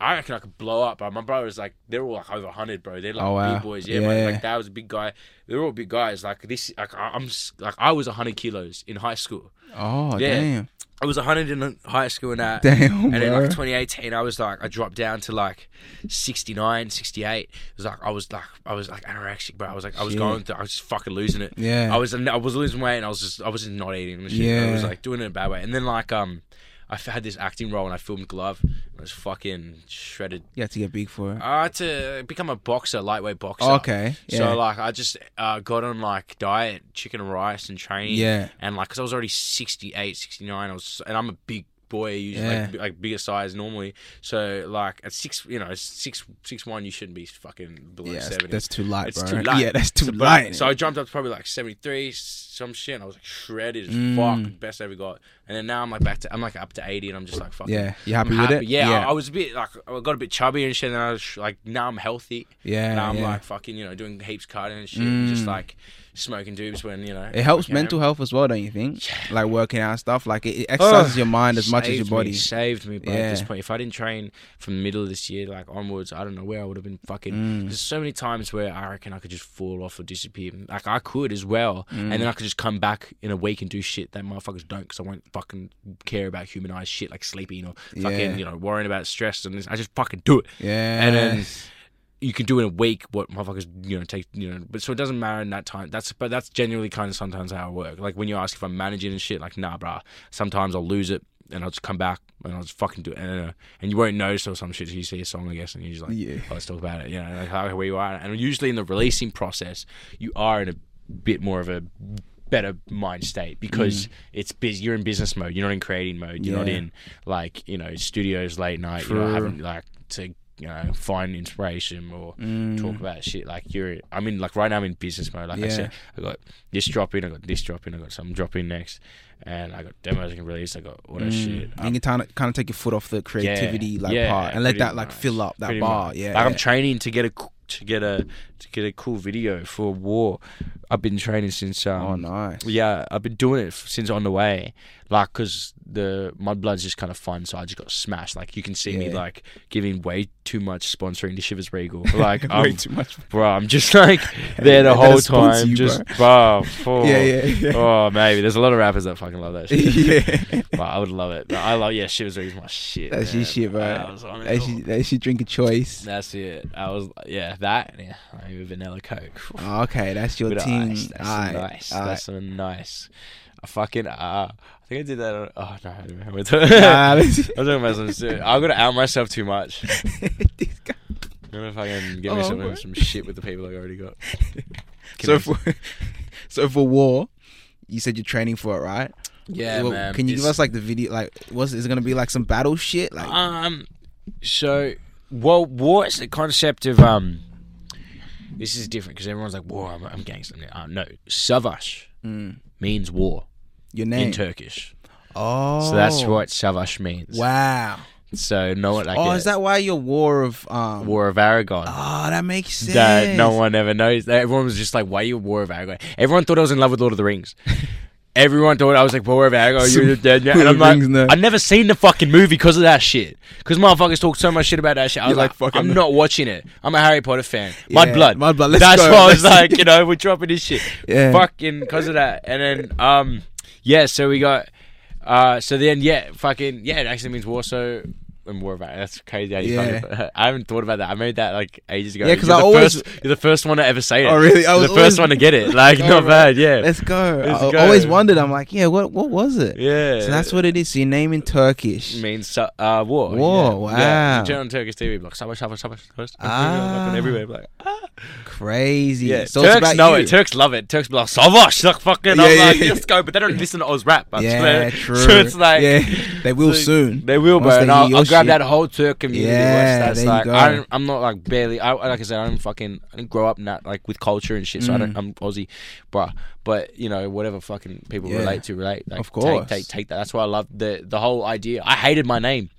I reckon I could blow up. But my brothers, like, they're all like over hundred, bro. They're like Oh, wow. big boys. Yeah, Yeah. man. Like that was a big guy. They're all big guys. Like this, like I- I'm like I was hundred kilos in high school. Oh Yeah. damn, I was 100 in high school and that. damn, And in like 2018, I was like, I dropped down to like 69, 68. It was like, I was like, I was like anorexic, bro. I was like, I was Shit. going through, I was just fucking losing it. Yeah. I was, I was losing weight and I was just, I was just not eating shit. I was like doing it in a bad way. And then like, um, I had this acting role and I filmed Glove. I was fucking shredded. you have to get big for it. I had to become a boxer, lightweight boxer. Okay, yeah. So like, I just uh, got on like diet, chicken and rice, and training yeah, and like because I was already 68 69 I was and I'm a big boy usually Yeah. like, like bigger size normally so like at six you know six six one you shouldn't be fucking below yeah. 70 that's too light, it's bro. too light Yeah, that's too so, light. so I jumped up to probably like 73 some shit and I was like shredded as Mm. fuck best I ever got and then now I'm like back to I'm like up to 80 and I'm just like fucking yeah, you happy I'm with happy. it? Yeah, yeah, I, I was a bit like I got a bit chubby and shit, and I was like, now I'm healthy. yeah. now I'm yeah. like fucking, you know, doing heaps cardio and shit, and just Mm. like smoking doobs when you know It helps mental health as well, don't you think? Like working out stuff. Like it, it exercises your mind as much as your Saved me, body. saved me, bro. At this Yeah. point, if I didn't train from the middle of this year, like onwards, I don't know where I would have been fucking. Mm. There's so many times where I reckon I could just fall off or disappear. Like I could as well, and Mm. then I could just come back in a week and do shit that motherfuckers don't, because I won't fucking care about humanized shit like sleeping or fucking Yeah. you know worrying about stress and this. I just fucking do it. Yeah, And then you can do in a week what motherfuckers you know take you know but so it doesn't matter in that time. That's but that's genuinely kind of sometimes how I work. Like when you ask if I'm managing and shit like nah bruh. Sometimes I'll lose it and I'll just come back and I'll just fucking do it. And, uh, and you won't notice or some shit you see a song I guess and you're just like Yeah. oh, let's talk about it you know like how where you are. And usually in the releasing process you are in a bit more of a better mind state because it's busy you're in business mode. You're not in creating mode. You're not Mm. In like you know studios late night you're not having like to you know find inspiration or Mm. talk about shit like you're I mean like right now I'm in business mode like I said I got this dropping I got this dropping I got something dropping next and I got demos I can release I got all that shit Mm. I'm- you can kind of kind of take your foot off the creativity like yeah, part and let that like much, fill up that pretty bar. much. Yeah, like I'm training to get a to get a to get a cool video for war. I've been training since um, oh, nice. yeah, I've been doing it since on the way, like, cause the mudblood's just kind of fun. So I just got smashed. Like you can see me like giving way too much sponsoring to Chivas Regal. Like Way I'm, too much. bro, I'm just like there the whole time, you, just bro. oh, Yeah, yeah, yeah. Oh, maybe there's a lot of rappers that fucking love that shit. yeah. but I would love it. But I love yeah, Chivas Regal's my shit. That's your shit, bro. That was on it. That's your, that's your drink of choice. That's it. I was yeah that yeah maybe vanilla coke. Oh, okay, that's your With team. ice. That's nice. That's some nice. I fucking uh, I think I did that. On, oh no, I don't let's- I'm talking about some shit. I'm gonna out myself too much. I'm gonna fucking give me Oh, some some shit with the people I already got. so for so for war, you said you're training for it, right? yeah, Well, man. Can you give us like the video? Like, was is it gonna be like some battle shit? Like, Um, so, well, war is the concept of um. This is different because everyone's like war. I'm, I'm gangster. Uh, no, savaş mm, means war your in. Turkish. oh, So that's what savaş means. Wow. So no one like oh, is that why your war of um? War of Aragon. Oh, that makes sense. that no one ever knows. Everyone was just like, "Why you War of Aragon?" Everyone thought I was in love with Lord of the Rings. Everyone thought I was like of Aragon. You're dead. now." And I'm like, now. I've never seen the fucking movie because of that shit. Because motherfuckers talk so much shit about that shit. I was like, like, I'm not watching it. I'm a Harry Potter fan. Yeah, Mudblood. Mudblood, let's That's go, why I was like, you know, we're dropping this shit. Yeah. Fucking because of that. And then, um, yeah. So we got. Uh, so then, yeah, fucking, yeah, it actually means war. So, and war about that's crazy. How you Yeah. fucking- I haven't thought about that. I made that like ages ago. Yeah, 'cause You're I the always- first, you're the first one to ever say it. Oh, really? I was the first one to get it. Like, Go, not bro. bad. Yeah. Let's go. Let's I go. always wondered. I'm like, yeah, what what was it? yeah. So that's what it is. So your name in Turkish. means uh, war. War, yeah. Yeah. wow. You turn on Turkish TV, like savaş, savaş, savaş. Ah. everywhere, like ah. Crazy. yeah. So Turks know you. it. Turks love it. Turks be like savaş, like fucking. Yeah, I'm yeah, like, yeah. let's go, but they don't listen to Oz rap. Yeah, true. So it's like, yeah, they will soon. They will, bro. they And hear I'll, your I'll grab that whole Turk community. Yeah, That's there you like go. I don't, I'm not like barely. I like I said, I don't fucking. I didn't grow up not like with culture and shit. So I Mm. don't. I'm Aussie, but but you know whatever fucking people Yeah. relate to relate. Like, Of course. take, take take that. That's why I love the the whole idea. I hated my name.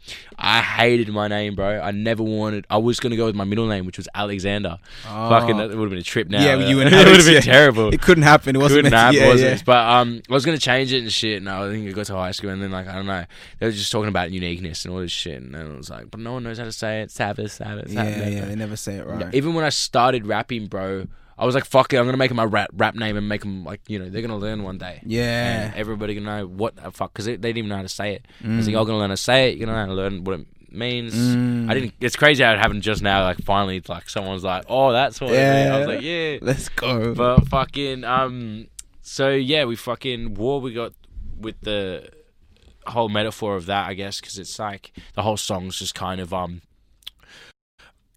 I hated my name, bro. I never wanted. I was gonna go with my middle name, which was Alexander. Oh. Fucking that would have been a trip now. Yeah, you and it would have been yeah. terrible. It couldn't happen. It wasn't Couldn't meant happen, Yeah, was yeah. it? But um, I was gonna change it and shit. And I think I got to high school and then like I don't know, they were just talking about uniqueness and all this shit. And then it was like, but no one knows how to say it. Savage, savage, Yeah, savage. yeah, they never say it right. Even when I started rapping, bro, I was like, fuck it, I'm gonna make it my rap rap name and make them like you know they're gonna learn one day. Yeah. And everybody gonna know what the fuck because they, they didn't even know how to say it. I was Mm. like, you're gonna learn how to say it. You're gonna learn how to learn what it means. Mm. I didn't. It's crazy how it happened just now. Like finally, like someone's like, oh, that's what. it is. I was like, yeah. Let's go. But fucking um so yeah, we fucking war we got with the whole metaphor of that, I guess, because it's like the whole song's just kind of um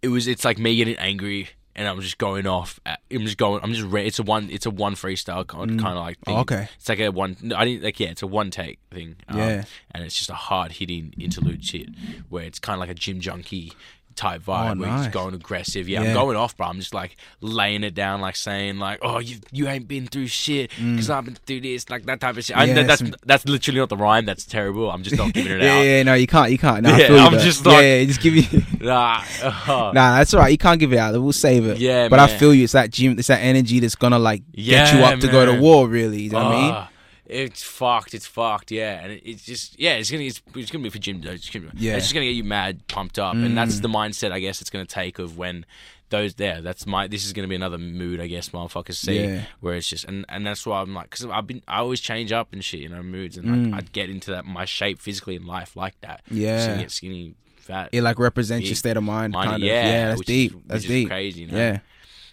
it was it's like me getting angry and I'm just going off. At, I'm just going. I'm just. Re- it's a one. It's a one freestyle kind, Mm. kind of like thing. Oh, okay. It's like a one. no, I didn't like. Yeah, it's a one take thing. Um, Yeah. and it's just a hard hitting interlude shit where it's kind of like a gym junkie type vibe Oh, where he's going aggressive. Yeah, Yeah. I'm going off, bro. I'm just like laying it down, like saying like, "Oh, you you ain't been through shit because I've been through this, like that type of shit." I, Mm. That's some- that's literally not the rhyme. That's terrible. I'm just not giving it yeah, out. yeah, no, you can't, you can't. No, yeah, I am just yeah, like- yeah, just give you. Nah, uh, Nah, that's all right. You can't give it out. We'll save it. Yeah, but I feel you. It's that gym. It's that energy that's gonna like get you up to go to war. Really, you know what I mean? It's fucked. It's fucked. Yeah, and it, it's just yeah. It's gonna it's, it's gonna be for gym. though. It's, gonna, Yeah. it's just gonna get you mad, pumped up, and that's Mm. the mindset I guess it's gonna take of when those there. That's my. This is gonna be another mood I guess motherfuckers see Yeah. where it's just and and that's why I'm like because I've been I always change up and shit you know moods and Mm. like, I'd get into that my shape physically in life like that. Yeah. Skinny, get skinny, fat. It like represents Yeah. your state of mind. Money, kind of. yeah, Yeah, that's deep. Is, that's deep. Crazy, you know? Yeah.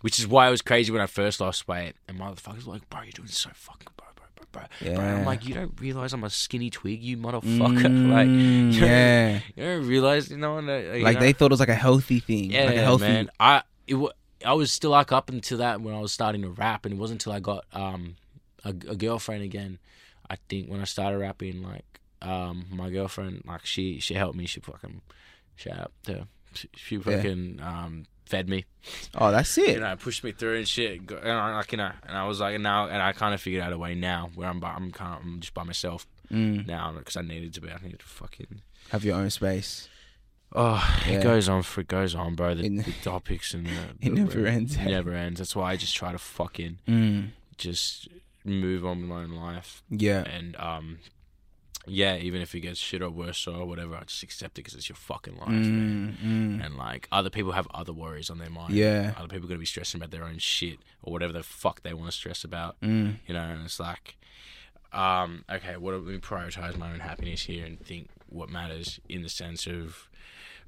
Which is why it was crazy when I first lost weight, and motherfuckers were like, "Bro, you're doing so fucking bro, bro, bro, bro." I'm like, you don't realize I'm a skinny twig, you motherfucker. like, Mm, you yeah. you don't realize, you know, and, uh, you Like know? they thought it was like a healthy thing. yeah, like a healthy. man. I it wa- I was still like up until that when I was starting to rap, and it wasn't until I got um a, a girlfriend again. I think when I started rapping, like um my girlfriend, like she she helped me. She fucking shout out to she, she Yeah. fucking um fed me Oh, that's it. you know, pushed me through and shit. And I, like, you know, and I was like, and now, and I kind of figured out a way now where I'm, by, I'm kind of, I'm just by myself Mm. now because I needed to be. I needed to fucking, Have your own space. Oh, Yeah. it goes on for it goes on, bro. The, the topics and the, It the- never ends. It never ends. That's why I just try to fucking Mm. just move on with my own life. Yeah. And um, yeah, even if it gets shit or worse or whatever, I just accept it because it's your fucking life. man. Mm, mm. And like other people have other worries on their mind. Yeah. Other people are gonna be stressing about their own shit or whatever the fuck they want to stress about. Mm. You know, and it's like, um, okay, what do we prioritize my own happiness here and think what matters in the sense of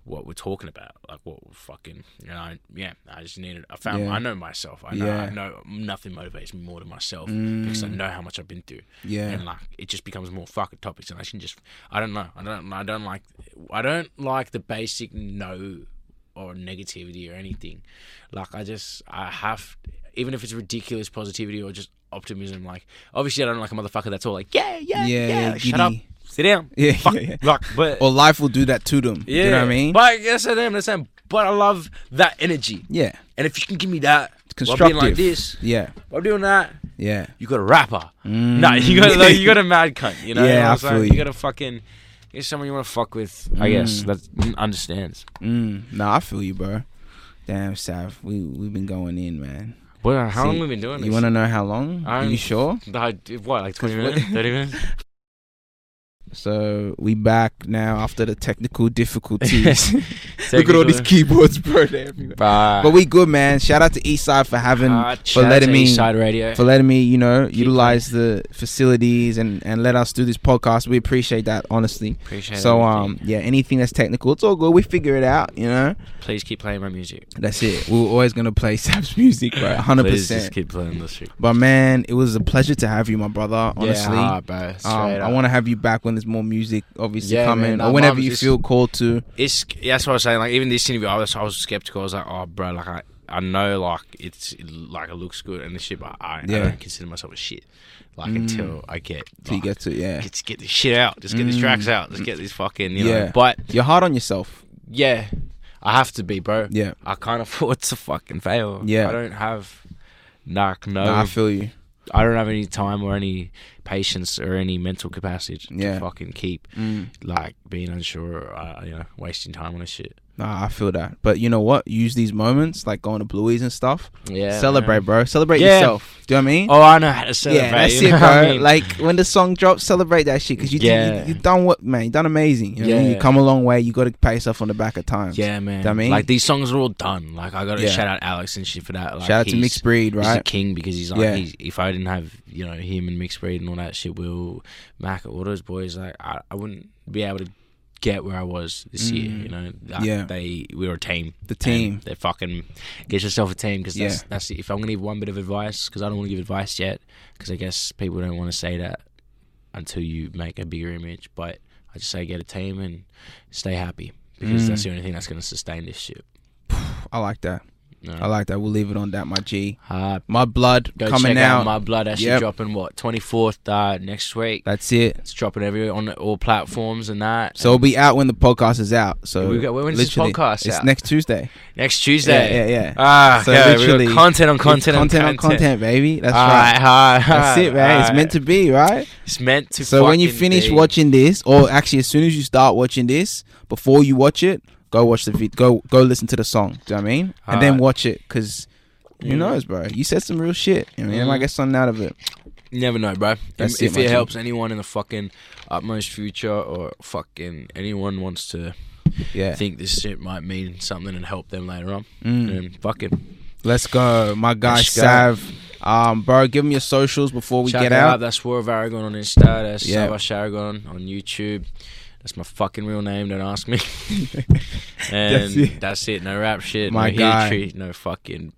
what we're talking about, like what we're fucking, you know, I, yeah, I just needed. I found, Yeah. I know myself. I know, Yeah. I know nothing motivates me more than myself Mm. because I know how much I've been through, Yeah. and like it just becomes more fucking topics, and I can just, I don't know, I don't, I don't like, I don't like the basic no or negativity or anything. Like I just, I have, even if it's ridiculous positivity or just optimism. Like obviously, I don't like a motherfucker that's all like, yeah, yeah, Yeah, yeah. like, Shut up. Sit down. Yeah, Fuck, yeah, yeah. Like, but Or life will do that to them. yeah, You know what I mean? But I guess I am same. But I love that energy, yeah. and if you can give me that, It's while being constructive. like this, Yeah. while doing that, Yeah. you got a rapper. Mm. No, you got like, you got a mad cunt. You know, Yeah, You know I what saying? you you. got a fucking. You're someone you want to fuck with. I guess Mm. that understands. Mm. Nah, I feel you, bro. Damn, Sav, we we've been going in, man. Well, how See, long have we been doing. You want to know how long? Are I'm- you sure? I- what, like 20 minutes? 30 minutes? So we back now after the technical difficulties. Look at all these keyboards, bro. They're everywhere. Bruh. But we good, man. Shout out to Eastside for having Uh, for letting me Eastside Radio. for letting me, you know, utilize the facilities and and let us do this podcast. We appreciate that, honestly. Appreciate So um, yeah, anything that's technical, it's all good. We figure it out, you know. please keep playing my music. That's it. We're always gonna play Sav's music, right? Hundred Please just percent. keep playing this shit. But man, it was a pleasure to have you, my brother. Honestly, yeah, hard, bro. um, I want to have you back when there's more music, obviously Yeah, coming, man, or whenever you is- feel called to. It's yeah, that's what I was saying. Like even this interview, I was I was skeptical. I was like, oh, bro, like I. I know, like it's like it looks good and this shit, but I, Yeah. I don't consider myself a shit. Like Mm. until I get, Till you like, get to yeah, just get this shit out, just get these Mm. tracks out, just get these fucking, you know. Yeah. But you're hard on yourself. yeah, I have to be, bro. Yeah, I can't afford to fucking fail. Yeah. I don't have, like, no, Nah, I feel you. I don't have any time or any patience or any mental capacity to Yeah. fucking keep Mm. like being unsure, or, uh, you know, wasting time on this shit. Nah, I feel that. But you know what? Use these moments, like going to Bluey's and stuff. Yeah, Celebrate, man. bro. Celebrate Yeah. yourself. Do you know what I mean? Oh, I know how to celebrate. yeah, that's you it, bro. I mean? Like when the song drops, celebrate that shit because you, Yeah. you you done what, man? You done amazing. You know what I mean? Yeah. You come a long way. You got to pat yourself on the back at times. yeah, man. I mean? like these songs are all done. Like I got to Yeah. shout out Alex and shit for that. Like, Shout out to Mixed Breed, right? He's a king because he's like, Yeah. he's, if I didn't have you know him and Mixed Breed and all that shit, Will Mac, all those boys, like I, I wouldn't be able to get where I was this year. Mm. You know, Like, Yeah. they we were a team. The team. They fucking get yourself a team because that's Yeah. that's it. if I'm gonna give one bit of advice because I don't want to give advice yet because I guess people don't want to say that until you make a bigger image. But I just say get a team and stay happy because Mm. that's the only thing that's gonna sustain this shit. I like that. I like that. We'll leave it on that, my G. Hard. My blood Go coming check out, out. my blood. Actually Yep. dropping what twenty fourth uh, next week. That's it. It's dropping everywhere on all platforms and that. So it'll be out when the podcast is out. So We got- when's this podcast It's out? next Tuesday. next Tuesday. Yeah, yeah, yeah. Ah, So yeah, literally, content on content, content on on content, baby. That's All right. right, That's it, man. It's meant to be, right? It's meant to. So when you finish be. watching this, or actually as soon as you start watching this, before you watch it, go watch the video. Go go listen to the song. Do you know what I mean? And then watch it, cause who Mm. knows, bro? You said some real shit. You know what I might Mm. get something out of it. You never know, bro. That's if it, it helps anyone in the fucking utmost future, or fucking anyone wants to Yeah. think this shit might mean something and help them later on, Mm. then fucking Let's go, my guy Let's. Sav. Um, bro, give him your socials before we Check get it out. That's War of Aragon on Insta. That's Yeah. Savas Aragon on YouTube. That's my fucking real name. Don't ask me. and That's it. that's it. No rap shit. My no guy. hair. No fucking.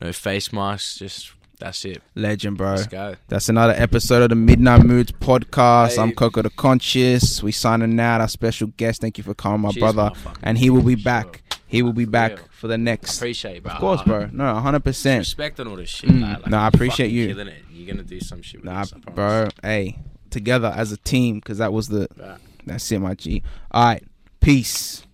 No face masks. Just that's it. Legend, bro. Let's go. That's another episode of the Midnight Moods podcast. I'm Hey. Coco the Conscious. We signing out. Our special guest. Thank you for coming, my Cheers, brother. And he will be Sure. back. He will be back real. for the next. Appreciate, it, bro. Of course, bro. No, 100%. Respect on all this shit. Mm. Like, Nah, I appreciate you. Killing it. You're gonna do some shit. With Nah, this, bro. Hey, together as a team, because that was the. Right. That's it, my G. All right. Peace.